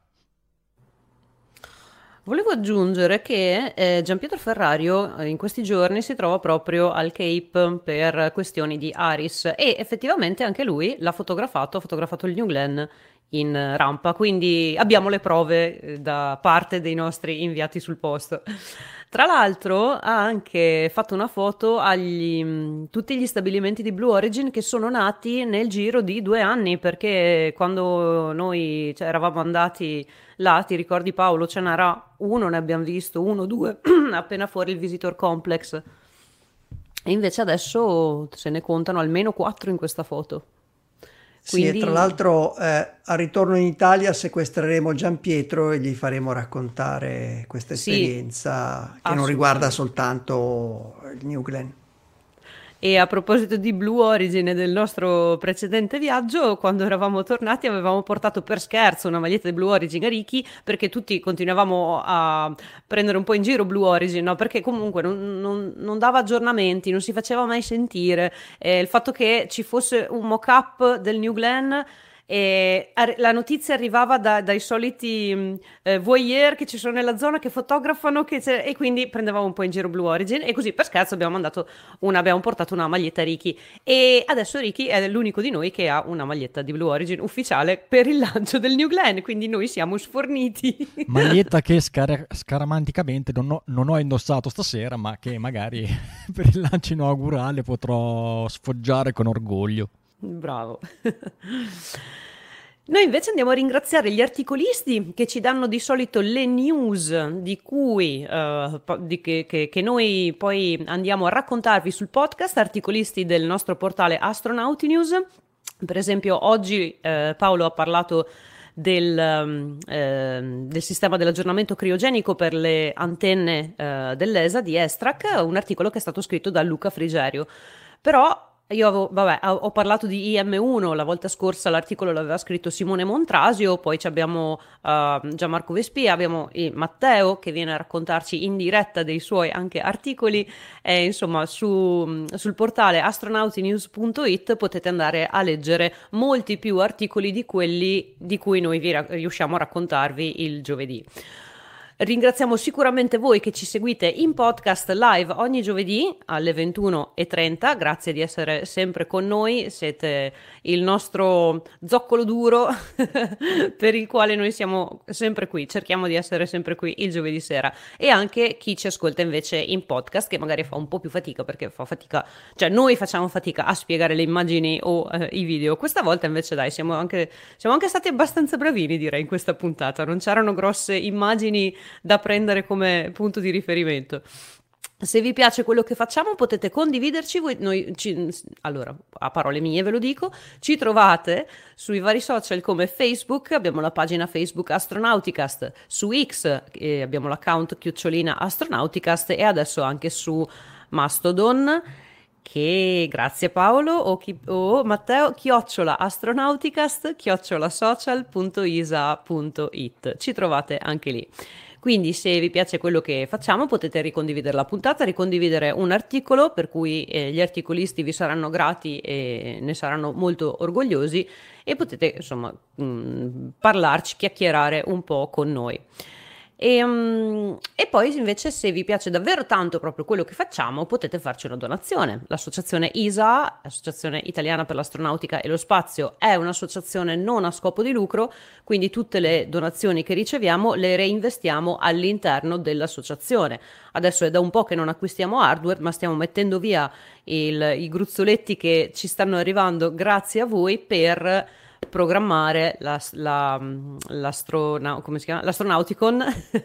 Volevo aggiungere che eh, Giampietro Ferrario eh, in questi giorni si trova proprio al Cape per questioni di Aris e effettivamente anche lui l'ha fotografato, ha fotografato il New Glenn in rampa, quindi abbiamo le prove eh, da parte dei nostri inviati sul posto. Tra l'altro ha anche fatto una foto a mm, tutti gli stabilimenti di Blue Origin che sono nati nel giro di due anni, perché quando noi cioè, eravamo andati là, ti ricordi Paolo, ce n'era uno, ne abbiamo visto, uno, due, appena fuori il Visitor Complex. E invece adesso se ne contano almeno quattro in questa foto. Quindi... Sì, e tra l'altro eh, al ritorno in Italia sequestreremo Gian Pietro e gli faremo raccontare questa esperienza sì, che non riguarda soltanto il New Glenn. E a proposito di Blue Origin e del nostro precedente viaggio, quando eravamo tornati avevamo portato per scherzo una maglietta di Blue Origin a Ricky perché tutti continuavamo a prendere un po' in giro Blue Origin, no? perché comunque non, non, non, dava aggiornamenti, non si faceva mai sentire. Eh, il fatto che ci fosse un mock-up del New Glenn e la notizia arrivava da, dai soliti mm, eh, voyeur che ci sono nella zona che fotografano che e quindi prendevamo un po' in giro Blue Origin e così per scherzo abbiamo, una, abbiamo portato una maglietta Ricky. E adesso Ricky è l'unico di noi che ha una maglietta di Blue Origin ufficiale per il lancio del New Glenn quindi noi siamo sforniti. Maglietta che scar- scaramanticamente non ho, non ho indossato stasera ma che magari per il lancio inaugurale potrò sfoggiare con orgoglio Bravo. Noi invece andiamo a ringraziare gli articolisti che ci danno di solito le news di cui uh, di che, che, che, noi poi andiamo a raccontarvi sul podcast, articolisti del nostro portale Astronauti News. Per esempio, oggi eh, Paolo ha parlato del, eh, del, sistema dell'aggiornamento criogenico per le antenne eh, dell'ESA di Estrac, un articolo che è stato scritto da Luca Frigerio. Però io avevo, vabbè, ho parlato di IM1, la volta scorsa l'articolo l'aveva scritto Simone Montrasio, poi abbiamo uh, Gianmarco Vespia, abbiamo Matteo che viene a raccontarci in diretta dei suoi anche articoli, e, insomma su, sul portale astronautinews.it potete andare a leggere molti più articoli di quelli di cui noi vi ra- riusciamo a raccontarvi il giovedì. Ringraziamo sicuramente voi che ci seguite in podcast live ogni giovedì alle 21.30. Grazie di essere sempre con noi. Siete il nostro zoccolo duro per il quale noi siamo sempre qui. Cerchiamo di essere sempre qui il giovedì sera. E anche chi ci ascolta invece in podcast, che magari fa un po' più fatica perché fa fatica, cioè noi facciamo fatica a spiegare le immagini o eh, i video. Questa volta invece, dai, siamo anche, siamo anche stati abbastanza bravini, direi, in questa puntata. Non c'erano grosse immagini da prendere come punto di riferimento. Se vi piace quello che facciamo potete condividerci, voi, noi, ci, allora a parole mie ve lo dico, ci trovate sui vari social come Facebook, abbiamo la pagina Facebook Astronauticast, su X eh, abbiamo l'account chiocciolina Astronauticast e adesso anche su Mastodon che grazie Paolo o, chi, o Matteo chiocciola astronauticast chiocciola social.isa.it ci trovate anche lì quindi se vi piace quello che facciamo potete ricondividere la puntata, ricondividere un articolo per cui eh, gli articolisti vi saranno grati e ne saranno molto orgogliosi e potete insomma mh, mm, parlarci, chiacchierare un po' con noi. E, um, e, poi invece se vi piace davvero tanto proprio quello che facciamo potete farci una donazione. L'associazione ISA, Associazione Italiana per l'Astronautica e lo Spazio, è un'associazione non a scopo di lucro, quindi tutte le donazioni che riceviamo le reinvestiamo all'interno dell'associazione. Adesso è da un po' che non acquistiamo hardware, ma stiamo mettendo via il, i gruzzoletti che ci stanno arrivando grazie a voi per programmare la, la, l'astrona, si chiama? l'astronauticon,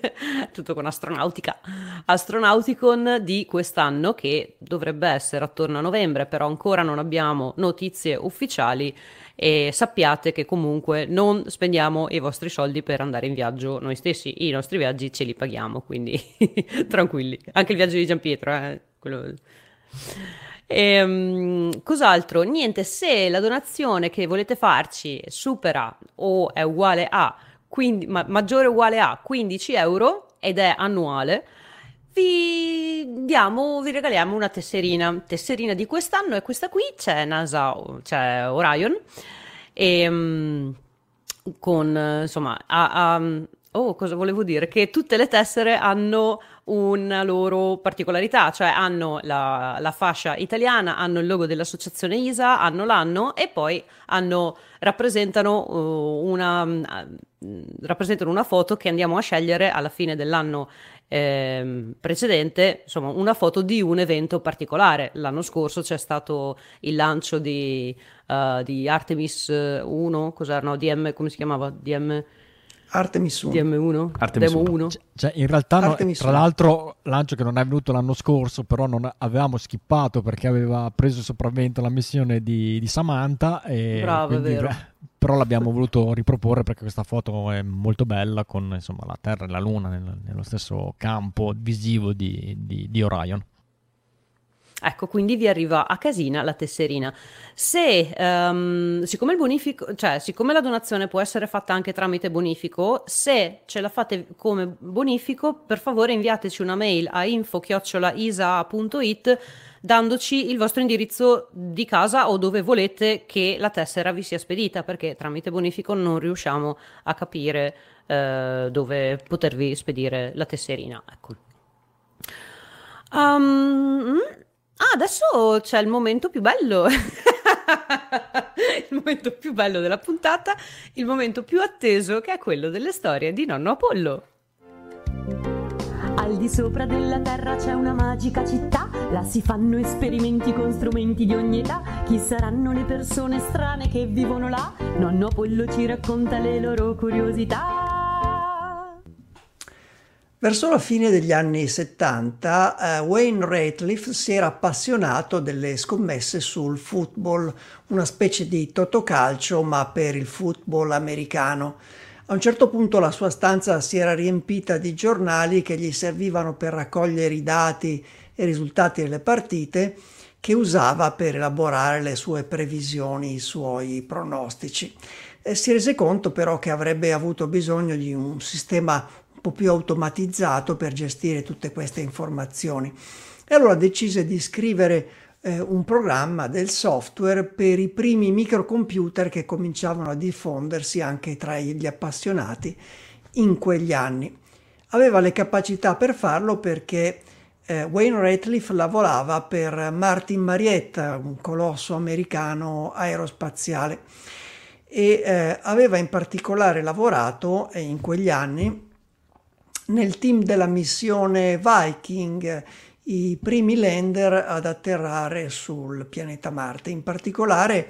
tutto con astronautica, astronauticon di quest'anno che dovrebbe essere attorno a novembre, però ancora non abbiamo notizie ufficiali e sappiate che comunque non spendiamo i vostri soldi per andare in viaggio noi stessi, i nostri viaggi ce li paghiamo, quindi tranquilli. Anche il viaggio di Giampietro, eh, quello... E, um, cos'altro? Niente, se la donazione che volete farci supera o è uguale a, quindi, ma, maggiore o uguale a 15 euro ed è annuale, vi diamo, vi regaliamo una tesserina. Tesserina di quest'anno è questa qui, c'è NASA, c'è Orion e um, con insomma, a, a, oh, cosa volevo dire? Che tutte le tessere hanno una loro particolarità, cioè hanno la, la, fascia italiana, hanno il logo dell'associazione ISA, hanno l'anno e poi hanno, rappresentano, uh, una, uh, rappresentano una foto che andiamo a scegliere alla fine dell'anno eh, precedente, insomma una foto di un evento particolare. L'anno scorso c'è stato il lancio di, uh, di Artemis 1, cos'era? No, DM, come si chiamava? DM... Artemis 1. DM1? Artemis Demo 1. Cioè, in realtà, no, tra l'altro, lancio che non è venuto l'anno scorso, però non avevamo skippato perché aveva preso il sopravvento la missione di, di Samantha. E Bravo, quindi, è vero. Beh, però l'abbiamo voluto riproporre perché questa foto è molto bella con insomma, la Terra e la Luna nel, nello stesso campo visivo di, di, di Orion. Ecco, quindi vi arriva a casina la tesserina. Se, um, siccome il bonifico, cioè, siccome la donazione può essere fatta anche tramite bonifico, se ce la fate come bonifico, per favore inviateci una mail a info-isa.it dandoci il vostro indirizzo di casa o dove volete che la tessera vi sia spedita, perché tramite bonifico non riusciamo a capire uh, dove potervi spedire la tesserina. Ecco. Um, Ah, adesso c'è il momento più bello. il momento più bello della puntata, il momento più atteso che è quello delle storie di nonno Apollo. Al di sopra della terra c'è una magica città, là si fanno esperimenti con strumenti di ogni età. Chi saranno le persone strane che vivono là? Nonno Apollo ci racconta le loro curiosità. Verso la fine degli anni 70 eh, Wayne Ratliff si era appassionato delle scommesse sul football, una specie di totocalcio ma per il football americano. A un certo punto la sua stanza si era riempita di giornali che gli servivano per raccogliere i dati e i risultati delle partite che usava per elaborare le sue previsioni, i suoi pronostici. E si rese conto però che avrebbe avuto bisogno di un sistema po' più automatizzato per gestire tutte queste informazioni. E allora decise di scrivere eh, un programma del software per i primi microcomputer che cominciavano a diffondersi anche tra gli appassionati in quegli anni. Aveva le capacità per farlo perché eh, Wayne Ratliff lavorava per Martin Marietta, un colosso americano aerospaziale, e eh, aveva in particolare lavorato eh, in quegli anni nel team della missione Viking, i primi lander ad atterrare sul pianeta Marte. In particolare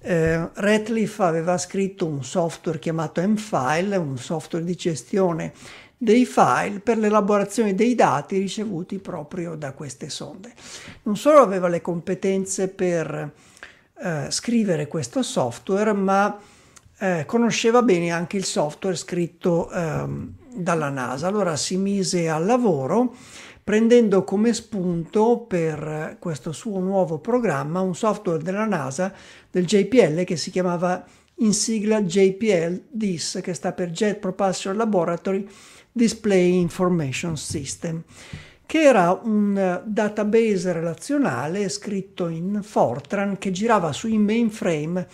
eh, Ratliff aveva scritto un software chiamato M-File, un software di gestione dei file per l'elaborazione dei dati ricevuti proprio da queste sonde. Non solo aveva le competenze per eh, scrivere questo software, ma eh, conosceva bene anche il software scritto ehm, dalla NASA. Allora si mise al lavoro prendendo come spunto per questo suo nuovo programma un software della NASA, del JPL, che si chiamava in sigla JPL DIS, che sta per Jet Propulsion Laboratory Display Information System, che era un database relazionale scritto in Fortran che girava sui mainframe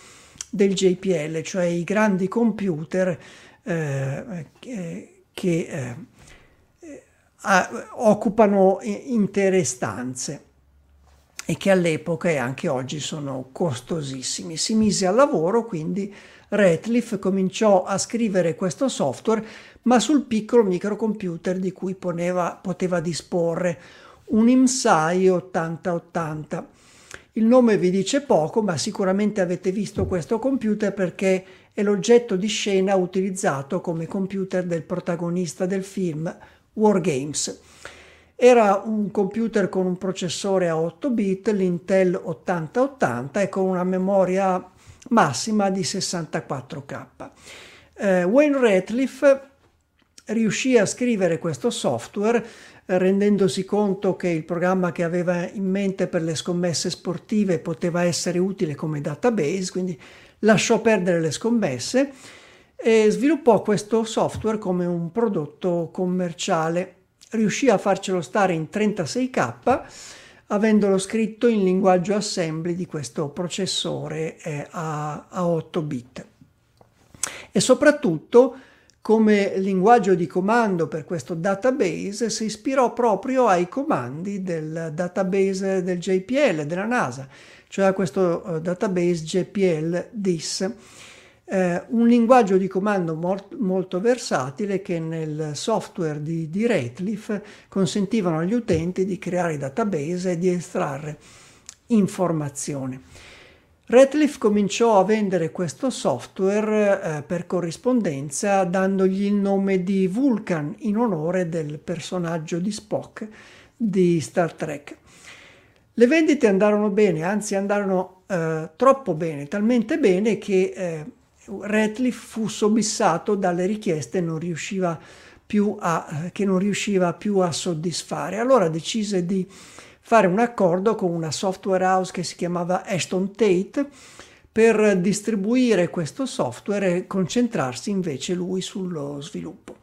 del JPL, cioè i grandi computer eh, che che eh, occupano intere stanze e che all'epoca e anche oggi sono costosissimi. Si mise al lavoro, quindi Ratliff cominciò a scrivere questo software, ma sul piccolo microcomputer di cui poneva, poteva disporre, un IMSAI 8080. Il nome vi dice poco, ma sicuramente avete visto questo computer perché è l'oggetto di scena utilizzato come computer del protagonista del film War Games. Era un computer con un processore a 8 bit, l'Intel 8080 e con una memoria massima di 64K. Eh, Wayne Ratliff riuscì a scrivere questo software eh, rendendosi conto che il programma che aveva in mente per le scommesse sportive poteva essere utile come database, quindi lasciò perdere le scommesse e sviluppò questo software come un prodotto commerciale riuscì a farcelo stare in 36K avendolo scritto in linguaggio assembly di questo processore eh, a, a 8 bit. E soprattutto come linguaggio di comando per questo database si ispirò proprio ai comandi del database del JPL della NASA, cioè a questo uh, database JPL DIS eh, un linguaggio di comando molt, molto versatile che nel software di, di Ratliff consentivano agli utenti di creare database e di estrarre informazioni. Ratliff cominciò a vendere questo software eh, per corrispondenza dandogli il nome di Vulcan in onore del personaggio di Spock di Star Trek. Le vendite andarono bene, anzi andarono eh, troppo bene, talmente bene che eh, Ratliff fu sobissato dalle richieste non a, che non riusciva più a soddisfare. Allora decise di fare un accordo con una software house che si chiamava Ashton Tate per distribuire questo software e concentrarsi invece lui sullo sviluppo.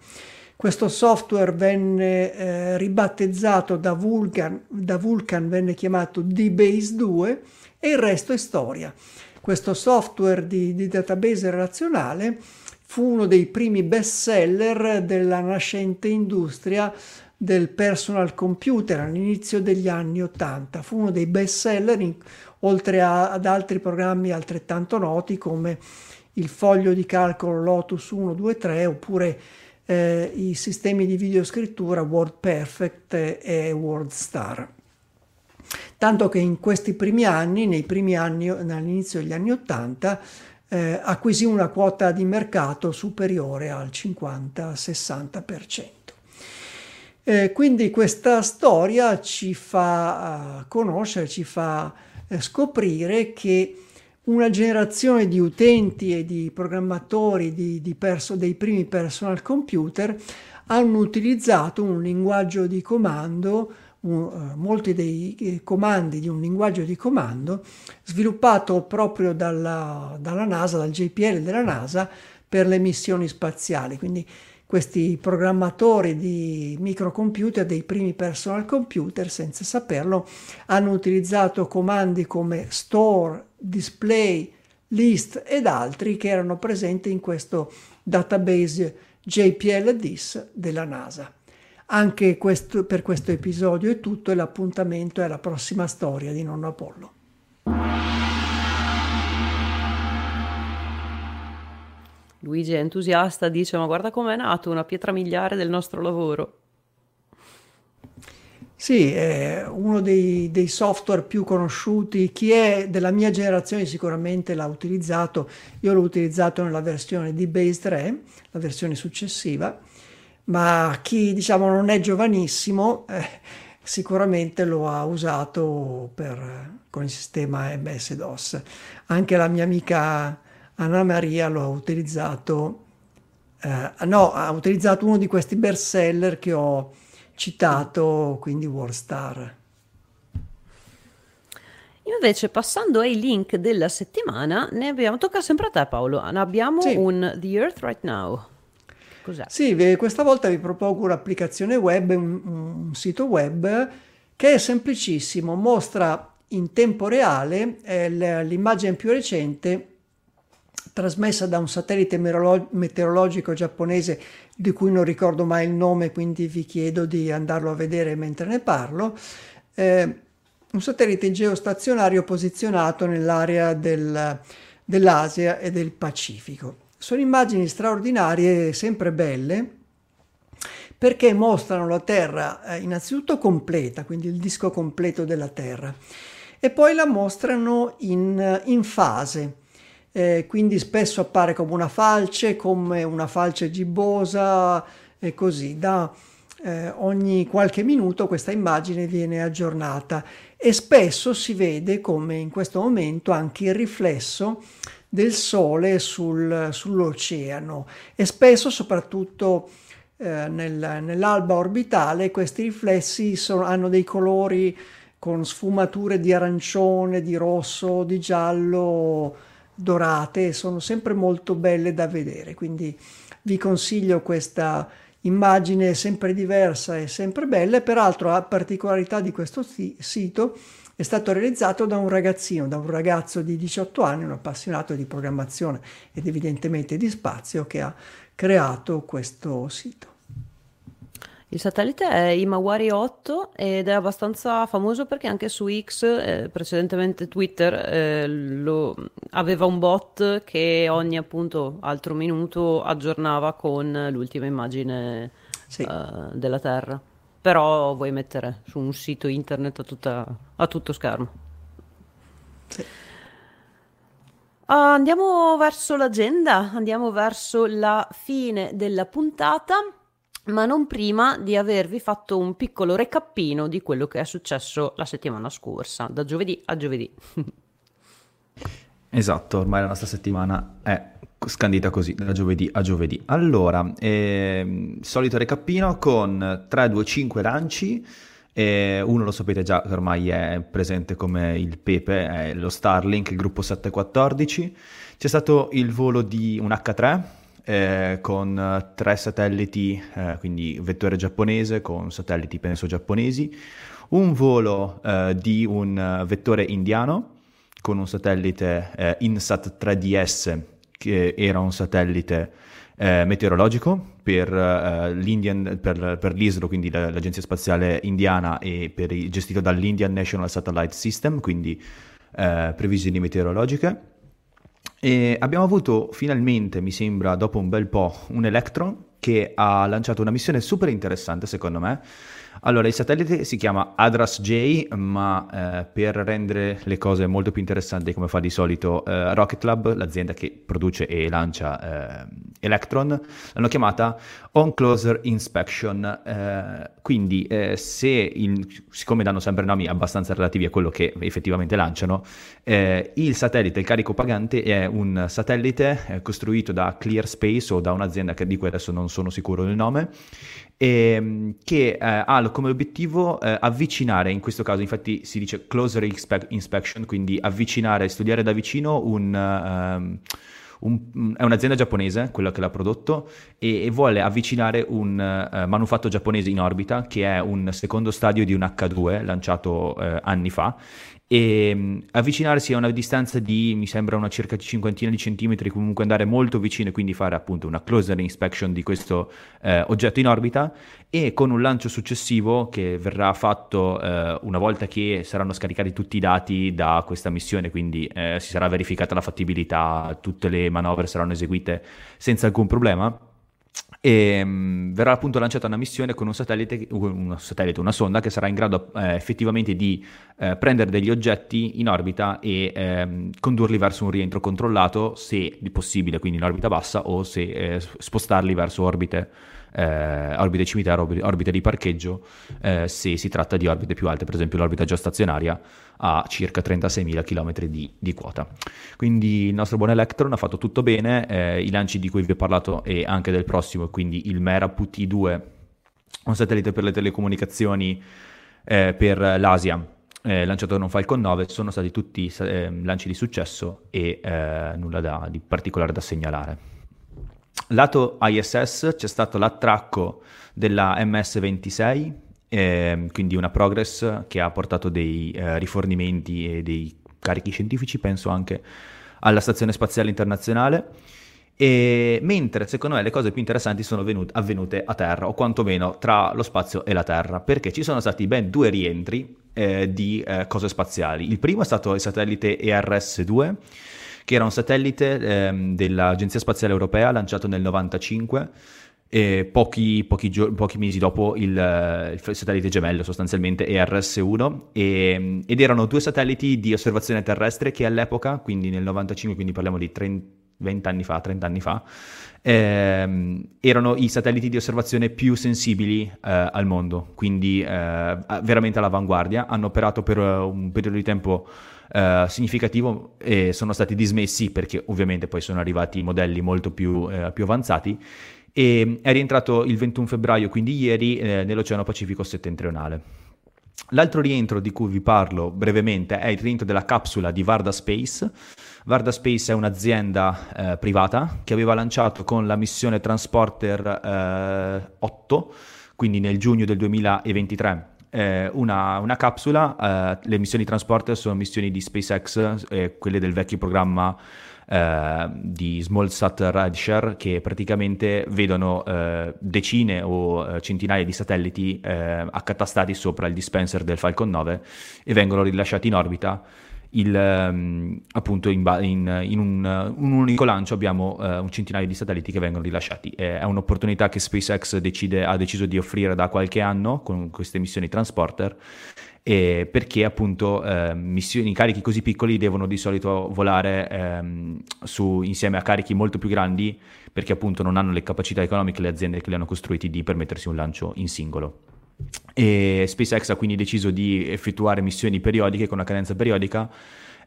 Questo software venne eh, ribattezzato da Vulkan, da Vulkan venne chiamato D-Base 2 e il resto è storia questo software di, di database relazionale fu uno dei primi best seller della nascente industria del personal computer all'inizio degli anni 80. Fu uno dei best seller in, oltre a, ad altri programmi altrettanto noti come il foglio di calcolo Lotus 123 oppure eh, i sistemi di videoscrittura WordPerfect e WordStar. Tanto che in questi primi anni, nei primi anni, all'inizio degli anni 80, eh, acquisì una quota di mercato superiore al 50-60%. Eh, quindi questa storia ci fa uh, conoscere, ci fa uh, scoprire che una generazione di utenti e di programmatori di, di perso- dei primi personal computer hanno utilizzato un linguaggio di comando uh, molti dei eh, comandi di un linguaggio di comando sviluppato proprio dalla, dalla NASA, dal JPL della NASA per le missioni spaziali. Quindi questi programmatori di microcomputer, dei primi personal computer, senza saperlo, hanno utilizzato comandi come store, display, list ed altri che erano presenti in questo database JPL-DIS della NASA. Anche questo, per questo episodio è tutto e l'appuntamento è alla prossima storia di Nonno Apollo. Luigi è entusiasta, dice ma guarda com'è nato, una pietra miliare del nostro lavoro. Sì, è uno dei, dei, software più conosciuti. Chi è della mia generazione sicuramente l'ha utilizzato. Io l'ho utilizzato nella versione di Base 3, la versione successiva ma chi diciamo non è giovanissimo eh, sicuramente lo ha usato per, con il sistema MS-DOS. Anche la mia amica Anna Maria lo ha utilizzato, eh, no, ha utilizzato uno di questi bestseller che ho citato, quindi WordStar. Invece, passando ai link della settimana, ne abbiamo, tocca sempre a te Paolo, ne abbiamo sì. un The Earth Right Now. Cos'è? Sì, questa volta vi propongo un'applicazione web, un, un sito web che è semplicissimo, mostra in tempo reale eh, l'immagine più recente trasmessa da un satellite meteorologico giapponese di cui non ricordo mai il nome, quindi vi chiedo di andarlo a vedere mentre ne parlo. Eh, un satellite geostazionario posizionato nell'area del, dell'Asia e del Pacifico. Sono immagini straordinarie, sempre belle, perché mostrano la Terra eh, innanzitutto completa, quindi il disco completo della Terra, e poi la mostrano in, in fase. Eh, quindi spesso appare come una falce, come una falce gibbosa e così. Da eh, ogni qualche minuto questa immagine viene aggiornata e spesso si vede come in questo momento anche il riflesso del sole sul, sull'oceano e spesso soprattutto eh, nel, nell'alba orbitale questi riflessi sono, hanno dei colori con sfumature di arancione, di rosso, di giallo, dorate, sono sempre molto belle da vedere, quindi vi consiglio questa immagine sempre diversa e sempre bella, peraltro la particolarità di questo sito è stato realizzato da un ragazzino, da un ragazzo di 18 anni, un appassionato di programmazione ed evidentemente di spazio che ha creato questo sito. Il satellite è Imawari 8 ed è abbastanza famoso perché anche su X, eh, precedentemente Twitter, eh, lo, aveva un bot che ogni appunto altro minuto aggiornava con l'ultima immagine sì. uh, della Terra. Però vuoi mettere su un sito internet a, tutta, a tutto schermo. Sì. Uh, andiamo verso l'agenda, andiamo verso la fine della puntata ma non prima di avervi fatto un piccolo recappino di quello che è successo la settimana scorsa, da giovedì a giovedì. esatto, ormai la nostra settimana è scandita così, da giovedì a giovedì. Allora, eh, solito recappino con 3, 2, 5 lanci. Eh, uno lo sapete già che ormai è presente come il Pepe, è lo Starlink, il gruppo 714. C'è stato il volo di un H3 eh, con eh, tre satelliti, eh, quindi vettore giapponese con satelliti penso giapponesi, un volo eh, di un eh, vettore indiano con un satellite eh, INSAT 3DS che era un satellite meteorologico per, per, per, l'ISRO, quindi l'Agenzia Spaziale Indiana e per, gestito dall'Indian National Satellite System, quindi previsioni meteorologiche. E abbiamo avuto finalmente, mi sembra, dopo un bel po', un Electron che ha lanciato una missione super interessante secondo me, allora, il satellite si chiama Adras J, ma eh, per rendere le cose molto più interessanti, come fa di solito eh, Rocket Lab, l'azienda che produce e lancia eh, Electron, l'hanno chiamata On Closer Inspection. Eh, quindi, eh, se il, siccome danno sempre nomi abbastanza relativi a quello che effettivamente lanciano, eh, il satellite, il carico pagante, è un satellite costruito da Clear Space o da un'azienda che, di cui adesso non sono sicuro del nome ehm, che eh, ha come obiettivo eh, avvicinare, in questo caso infatti si dice closer inspection, quindi avvicinare, studiare da vicino un... Um, un, è un'azienda giapponese, quella che l'ha prodotto, e, e vuole avvicinare un uh, manufatto giapponese in orbita, che è un secondo stadio di un H2 lanciato uh, anni fa, e um, avvicinarsi a una distanza di, mi sembra, una circa cinquantina di centimetri, comunque andare molto vicino e quindi fare appunto una closer inspection di questo eh, oggetto in orbita e con un lancio successivo che verrà fatto eh, una volta che saranno scaricati tutti i dati da questa missione, quindi eh, si sarà verificata la fattibilità, tutte le manovre saranno eseguite senza alcun problema e um, verrà appunto lanciata una missione con un satellite, un satellite una sonda che sarà in grado eh, effettivamente di eh, prendere degli oggetti in orbita e ehm, condurli verso un rientro controllato se possibile, quindi in orbita bassa o se eh, spostarli verso orbite eh, orbite cimitero, orbite di parcheggio, eh, se si tratta di orbite più alte, per esempio l'orbita geostazionaria a circa 36.000 km di, di, quota. Quindi il nostro buon Electron ha fatto tutto bene, eh, i lanci di cui vi ho parlato e anche del prossimo, quindi il Mera PT2, un satellite per le telecomunicazioni eh, per l'Asia, eh, lanciato da un Falcon 9 sono stati tutti eh, lanci di successo e eh, nulla da, di particolare da segnalare. Lato ISS c'è stato l'attracco della MS-26, eh, quindi una Progress che ha portato dei eh, rifornimenti e dei carichi scientifici, penso anche alla Stazione Spaziale Internazionale. E mentre secondo me le cose più interessanti sono venute, avvenute a terra, o quantomeno tra lo spazio e la Terra, perché ci sono stati ben due rientri eh, di eh, cose spaziali. Il primo è stato il satellite ERS-2, che era un satellite eh, dell'Agenzia Spaziale Europea lanciato nel 1995 e pochi, pochi, gio- pochi, mesi dopo il, il, satellite gemello, sostanzialmente ERS-1, e, ed erano due satelliti di osservazione terrestre che all'epoca, quindi nel 95, quindi parliamo di 30, 20 anni fa, 30 anni fa, ehm, erano i satelliti di osservazione più sensibili eh, al mondo, quindi eh, veramente all'avanguardia, hanno operato per un periodo di tempo Uh, significativo e sono stati dismessi perché ovviamente poi sono arrivati modelli molto più, uh, più avanzati e è rientrato il 21 febbraio, quindi ieri, eh, nell'Oceano Pacifico settentrionale. L'altro rientro di cui vi parlo brevemente è il rientro della capsula di Varda Space. Varda Space è un'azienda eh, privata che aveva lanciato con la missione Transporter eh, 8, quindi nel giugno del 2023, eh, una, una, capsula. Eh, le missioni Transporter sono missioni di SpaceX, eh, quelle del vecchio programma eh, di Small Sat Rideshare che praticamente vedono eh, decine o eh, centinaia di satelliti accatastati sopra il dispenser del Falcon 9 e vengono rilasciati in orbita. Il, um, appunto in, in, in un, un, unico lancio abbiamo uh, un centinaio di satelliti che vengono rilasciati. È un'opportunità che SpaceX decide, ha deciso di offrire da qualche anno con queste missioni transporter eh, perché appunto eh, missioni, carichi così piccoli devono di solito volare ehm, su, insieme a carichi molto più grandi perché appunto non hanno le capacità economiche le aziende che li hanno costruiti di permettersi un lancio in singolo. E SpaceX ha quindi deciso di effettuare missioni periodiche con una cadenza periodica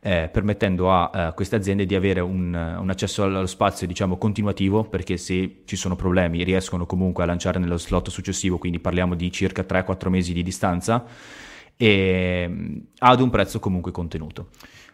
eh, permettendo a eh, queste aziende di avere un, un, accesso allo spazio diciamo continuativo perché se ci sono problemi riescono comunque a lanciare nello slot successivo quindi parliamo di circa 3-4 mesi di distanza e mm, ad un prezzo comunque contenuto.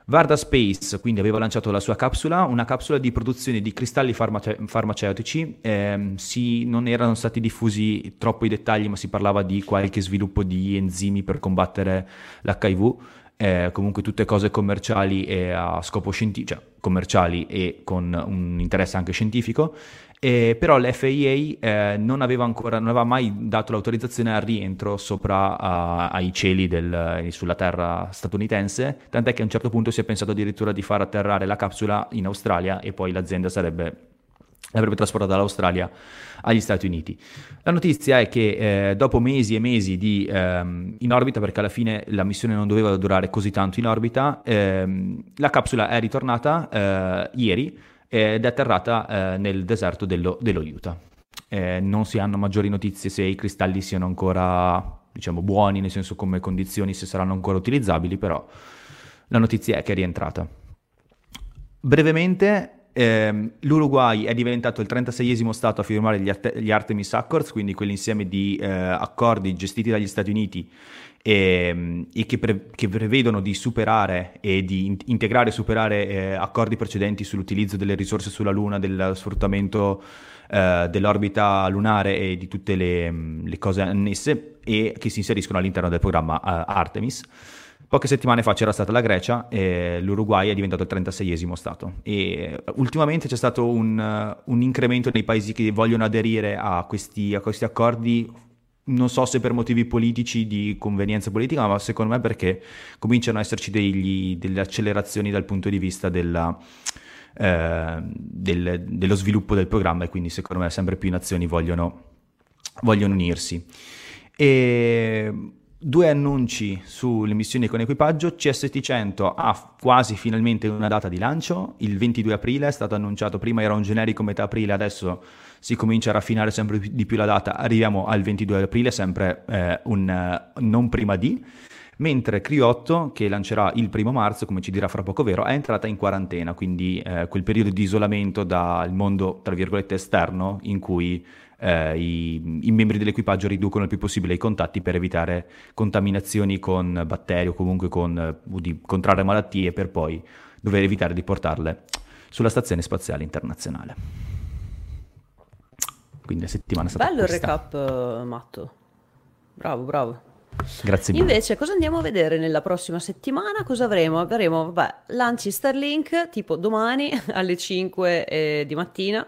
Varda Space quindi aveva lanciato la sua capsula, una capsula di produzione di cristalli farmace- farmaceutici, eh, si, non erano stati diffusi troppo i dettagli ma si parlava di qualche sviluppo di enzimi per combattere l'HIV, eh, comunque tutte cose commerciali e a scopo scientifico, cioè commerciali e con un interesse anche scientifico eh, però l'FIA eh, non aveva ancora, non aveva mai dato l'autorizzazione al rientro sopra a, ai cieli del, eh, sulla terra statunitense, tant'è che a un certo punto si è pensato addirittura di far atterrare la capsula in Australia e poi l'azienda sarebbe l'avrebbe trasportata dall'Australia agli Stati Uniti. La notizia è che eh, dopo mesi e mesi di, ehm, in orbita, perché alla fine la missione non doveva durare così tanto in orbita, ehm, la capsula è ritornata eh, ieri ed è atterrata eh, nel deserto dello, dello Utah. Eh, non si hanno maggiori notizie se i cristalli siano ancora, diciamo, buoni, nel senso come condizioni, se saranno ancora utilizzabili, però la notizia è che è rientrata. Brevemente, ehm, l'Uruguay è diventato il 36esimo stato a firmare gli, Arte- gli Artemis Accords, quindi quell'insieme di eh, accordi gestiti dagli Stati Uniti e, ehm, e che, pre- che, prevedono di superare e di in- integrare e superare eh, accordi precedenti sull'utilizzo delle risorse sulla Luna, del sfruttamento eh, dell'orbita lunare e di tutte le, mm, le, cose annesse e che si inseriscono all'interno del programma uh, Artemis. Poche settimane fa c'era stata la Grecia e l'Uruguay è diventato il 36esimo Stato e ultimamente c'è stato un, un incremento nei paesi che vogliono aderire a questi, a questi accordi non so se per motivi politici di convenienza politica, ma secondo me perché cominciano ad esserci degli, delle accelerazioni dal punto di vista della, eh, del, dello sviluppo del programma e quindi secondo me sempre più nazioni vogliono, vogliono unirsi. E due annunci sulle missioni con equipaggio, CST-100 ha quasi finalmente una data di lancio, il 22 aprile è stato annunciato, prima era un generico metà aprile, adesso si comincia a raffinare sempre di più la data, arriviamo al 22 aprile, sempre eh, un non prima di, mentre Criotto, che lancerà il primo marzo, come ci dirà fra poco vero, è entrata in quarantena, quindi eh, quel periodo di isolamento dal mondo, tra virgolette, esterno, in cui eh, i, i, membri dell'equipaggio riducono il più possibile i contatti per evitare contaminazioni con batteri o comunque con, eh, di contrarre malattie per poi dover evitare di portarle sulla Stazione Spaziale Internazionale. Quindi la settimana è stata Bello questa. il recap, uh, Matto. Bravo, bravo. Grazie mille. Invece, cosa andiamo a vedere nella prossima settimana? Cosa avremo? Avremo, vabbè, lanci Starlink tipo domani alle 5 eh, di mattina.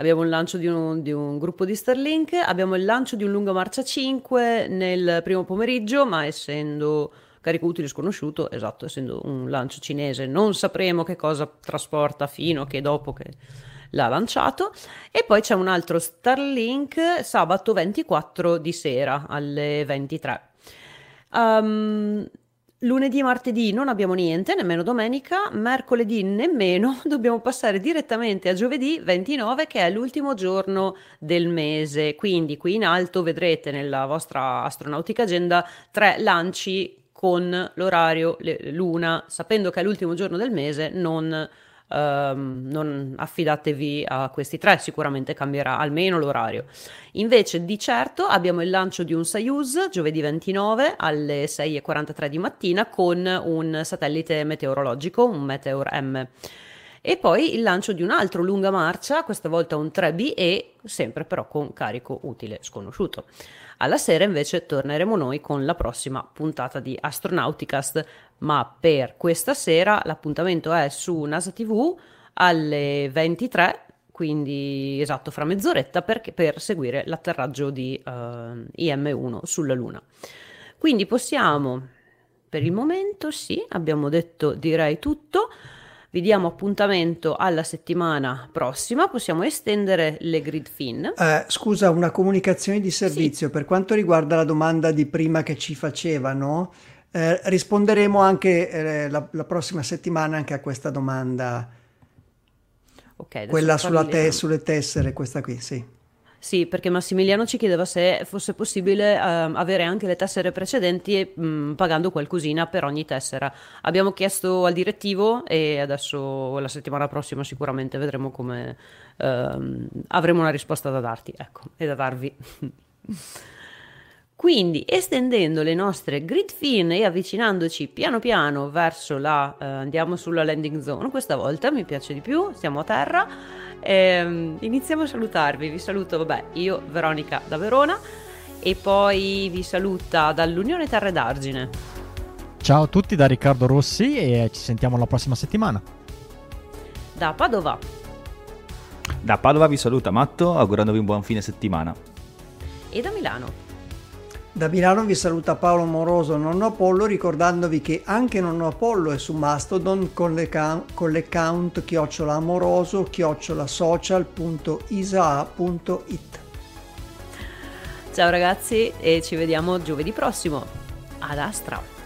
Abbiamo il lancio di un, di un, gruppo di Starlink, abbiamo il lancio di un lungo marcia 5 nel primo pomeriggio, ma essendo carico utile sconosciuto, esatto, essendo un lancio cinese, non sapremo che cosa trasporta fino a che dopo che l'ha lanciato. E poi c'è un altro Starlink sabato 24 di sera alle 23. Um, Lunedì e martedì non abbiamo niente, nemmeno domenica, mercoledì nemmeno, dobbiamo passare direttamente a giovedì 29 che è l'ultimo giorno del mese, quindi qui in alto vedrete nella vostra astronautica agenda tre lanci con l'orario luna, sapendo che è l'ultimo giorno del mese non Um, non affidatevi a questi tre, sicuramente cambierà almeno l'orario. Invece di certo abbiamo il lancio di un Soyuz giovedì 29 alle 6.43 di mattina con un satellite meteorologico, un Meteor M. E poi il lancio di un altro lunga marcia, questa volta un 3B e sempre però con carico utile sconosciuto. Alla sera invece torneremo noi con la prossima puntata di Astronauticast, ma per questa sera l'appuntamento è su NASA TV alle 23, quindi esatto fra mezz'oretta per, per seguire l'atterraggio di uh, eh, IM1 sulla Luna. Quindi possiamo, per il momento sì, abbiamo detto direi tutto. Vi diamo appuntamento alla settimana prossima, possiamo estendere le grid fin. Eh, scusa, una comunicazione di servizio sì. per quanto riguarda la domanda di prima che ci facevano. Eh, risponderemo anche eh, la, la, prossima settimana anche a questa domanda. Okay, Quella sulla te, sulle tessere, questa qui, sì. Sì, perché Massimiliano ci chiedeva se fosse possibile uh, avere anche le tessere precedenti mh, mm, pagando qualcosina per ogni tessera. Abbiamo chiesto al direttivo e adesso la settimana prossima sicuramente vedremo come uh, avremo una risposta da darti, ecco, e da darvi. Quindi, estendendo le nostre grid fin e avvicinandoci piano piano verso la... Uh, andiamo sulla landing zone, questa volta mi piace di più, siamo a terra eh, iniziamo a salutarvi. Vi saluto, vabbè, io, Veronica da Verona, e poi vi saluta dall'Unione Terre d'Argine. Ciao a tutti da Riccardo Rossi e ci sentiamo la prossima settimana. Da Padova. Da Padova vi saluta Matto, augurandovi un buon fine settimana. E da Milano. Da Milano vi saluta Paolo Moroso, nonno Apollo, ricordandovi che anche nonno Apollo è su Mastodon con, l'account chiocciola amoroso chiocciola social.isa.it. Ciao ragazzi e ci vediamo giovedì prossimo. Ad Astra!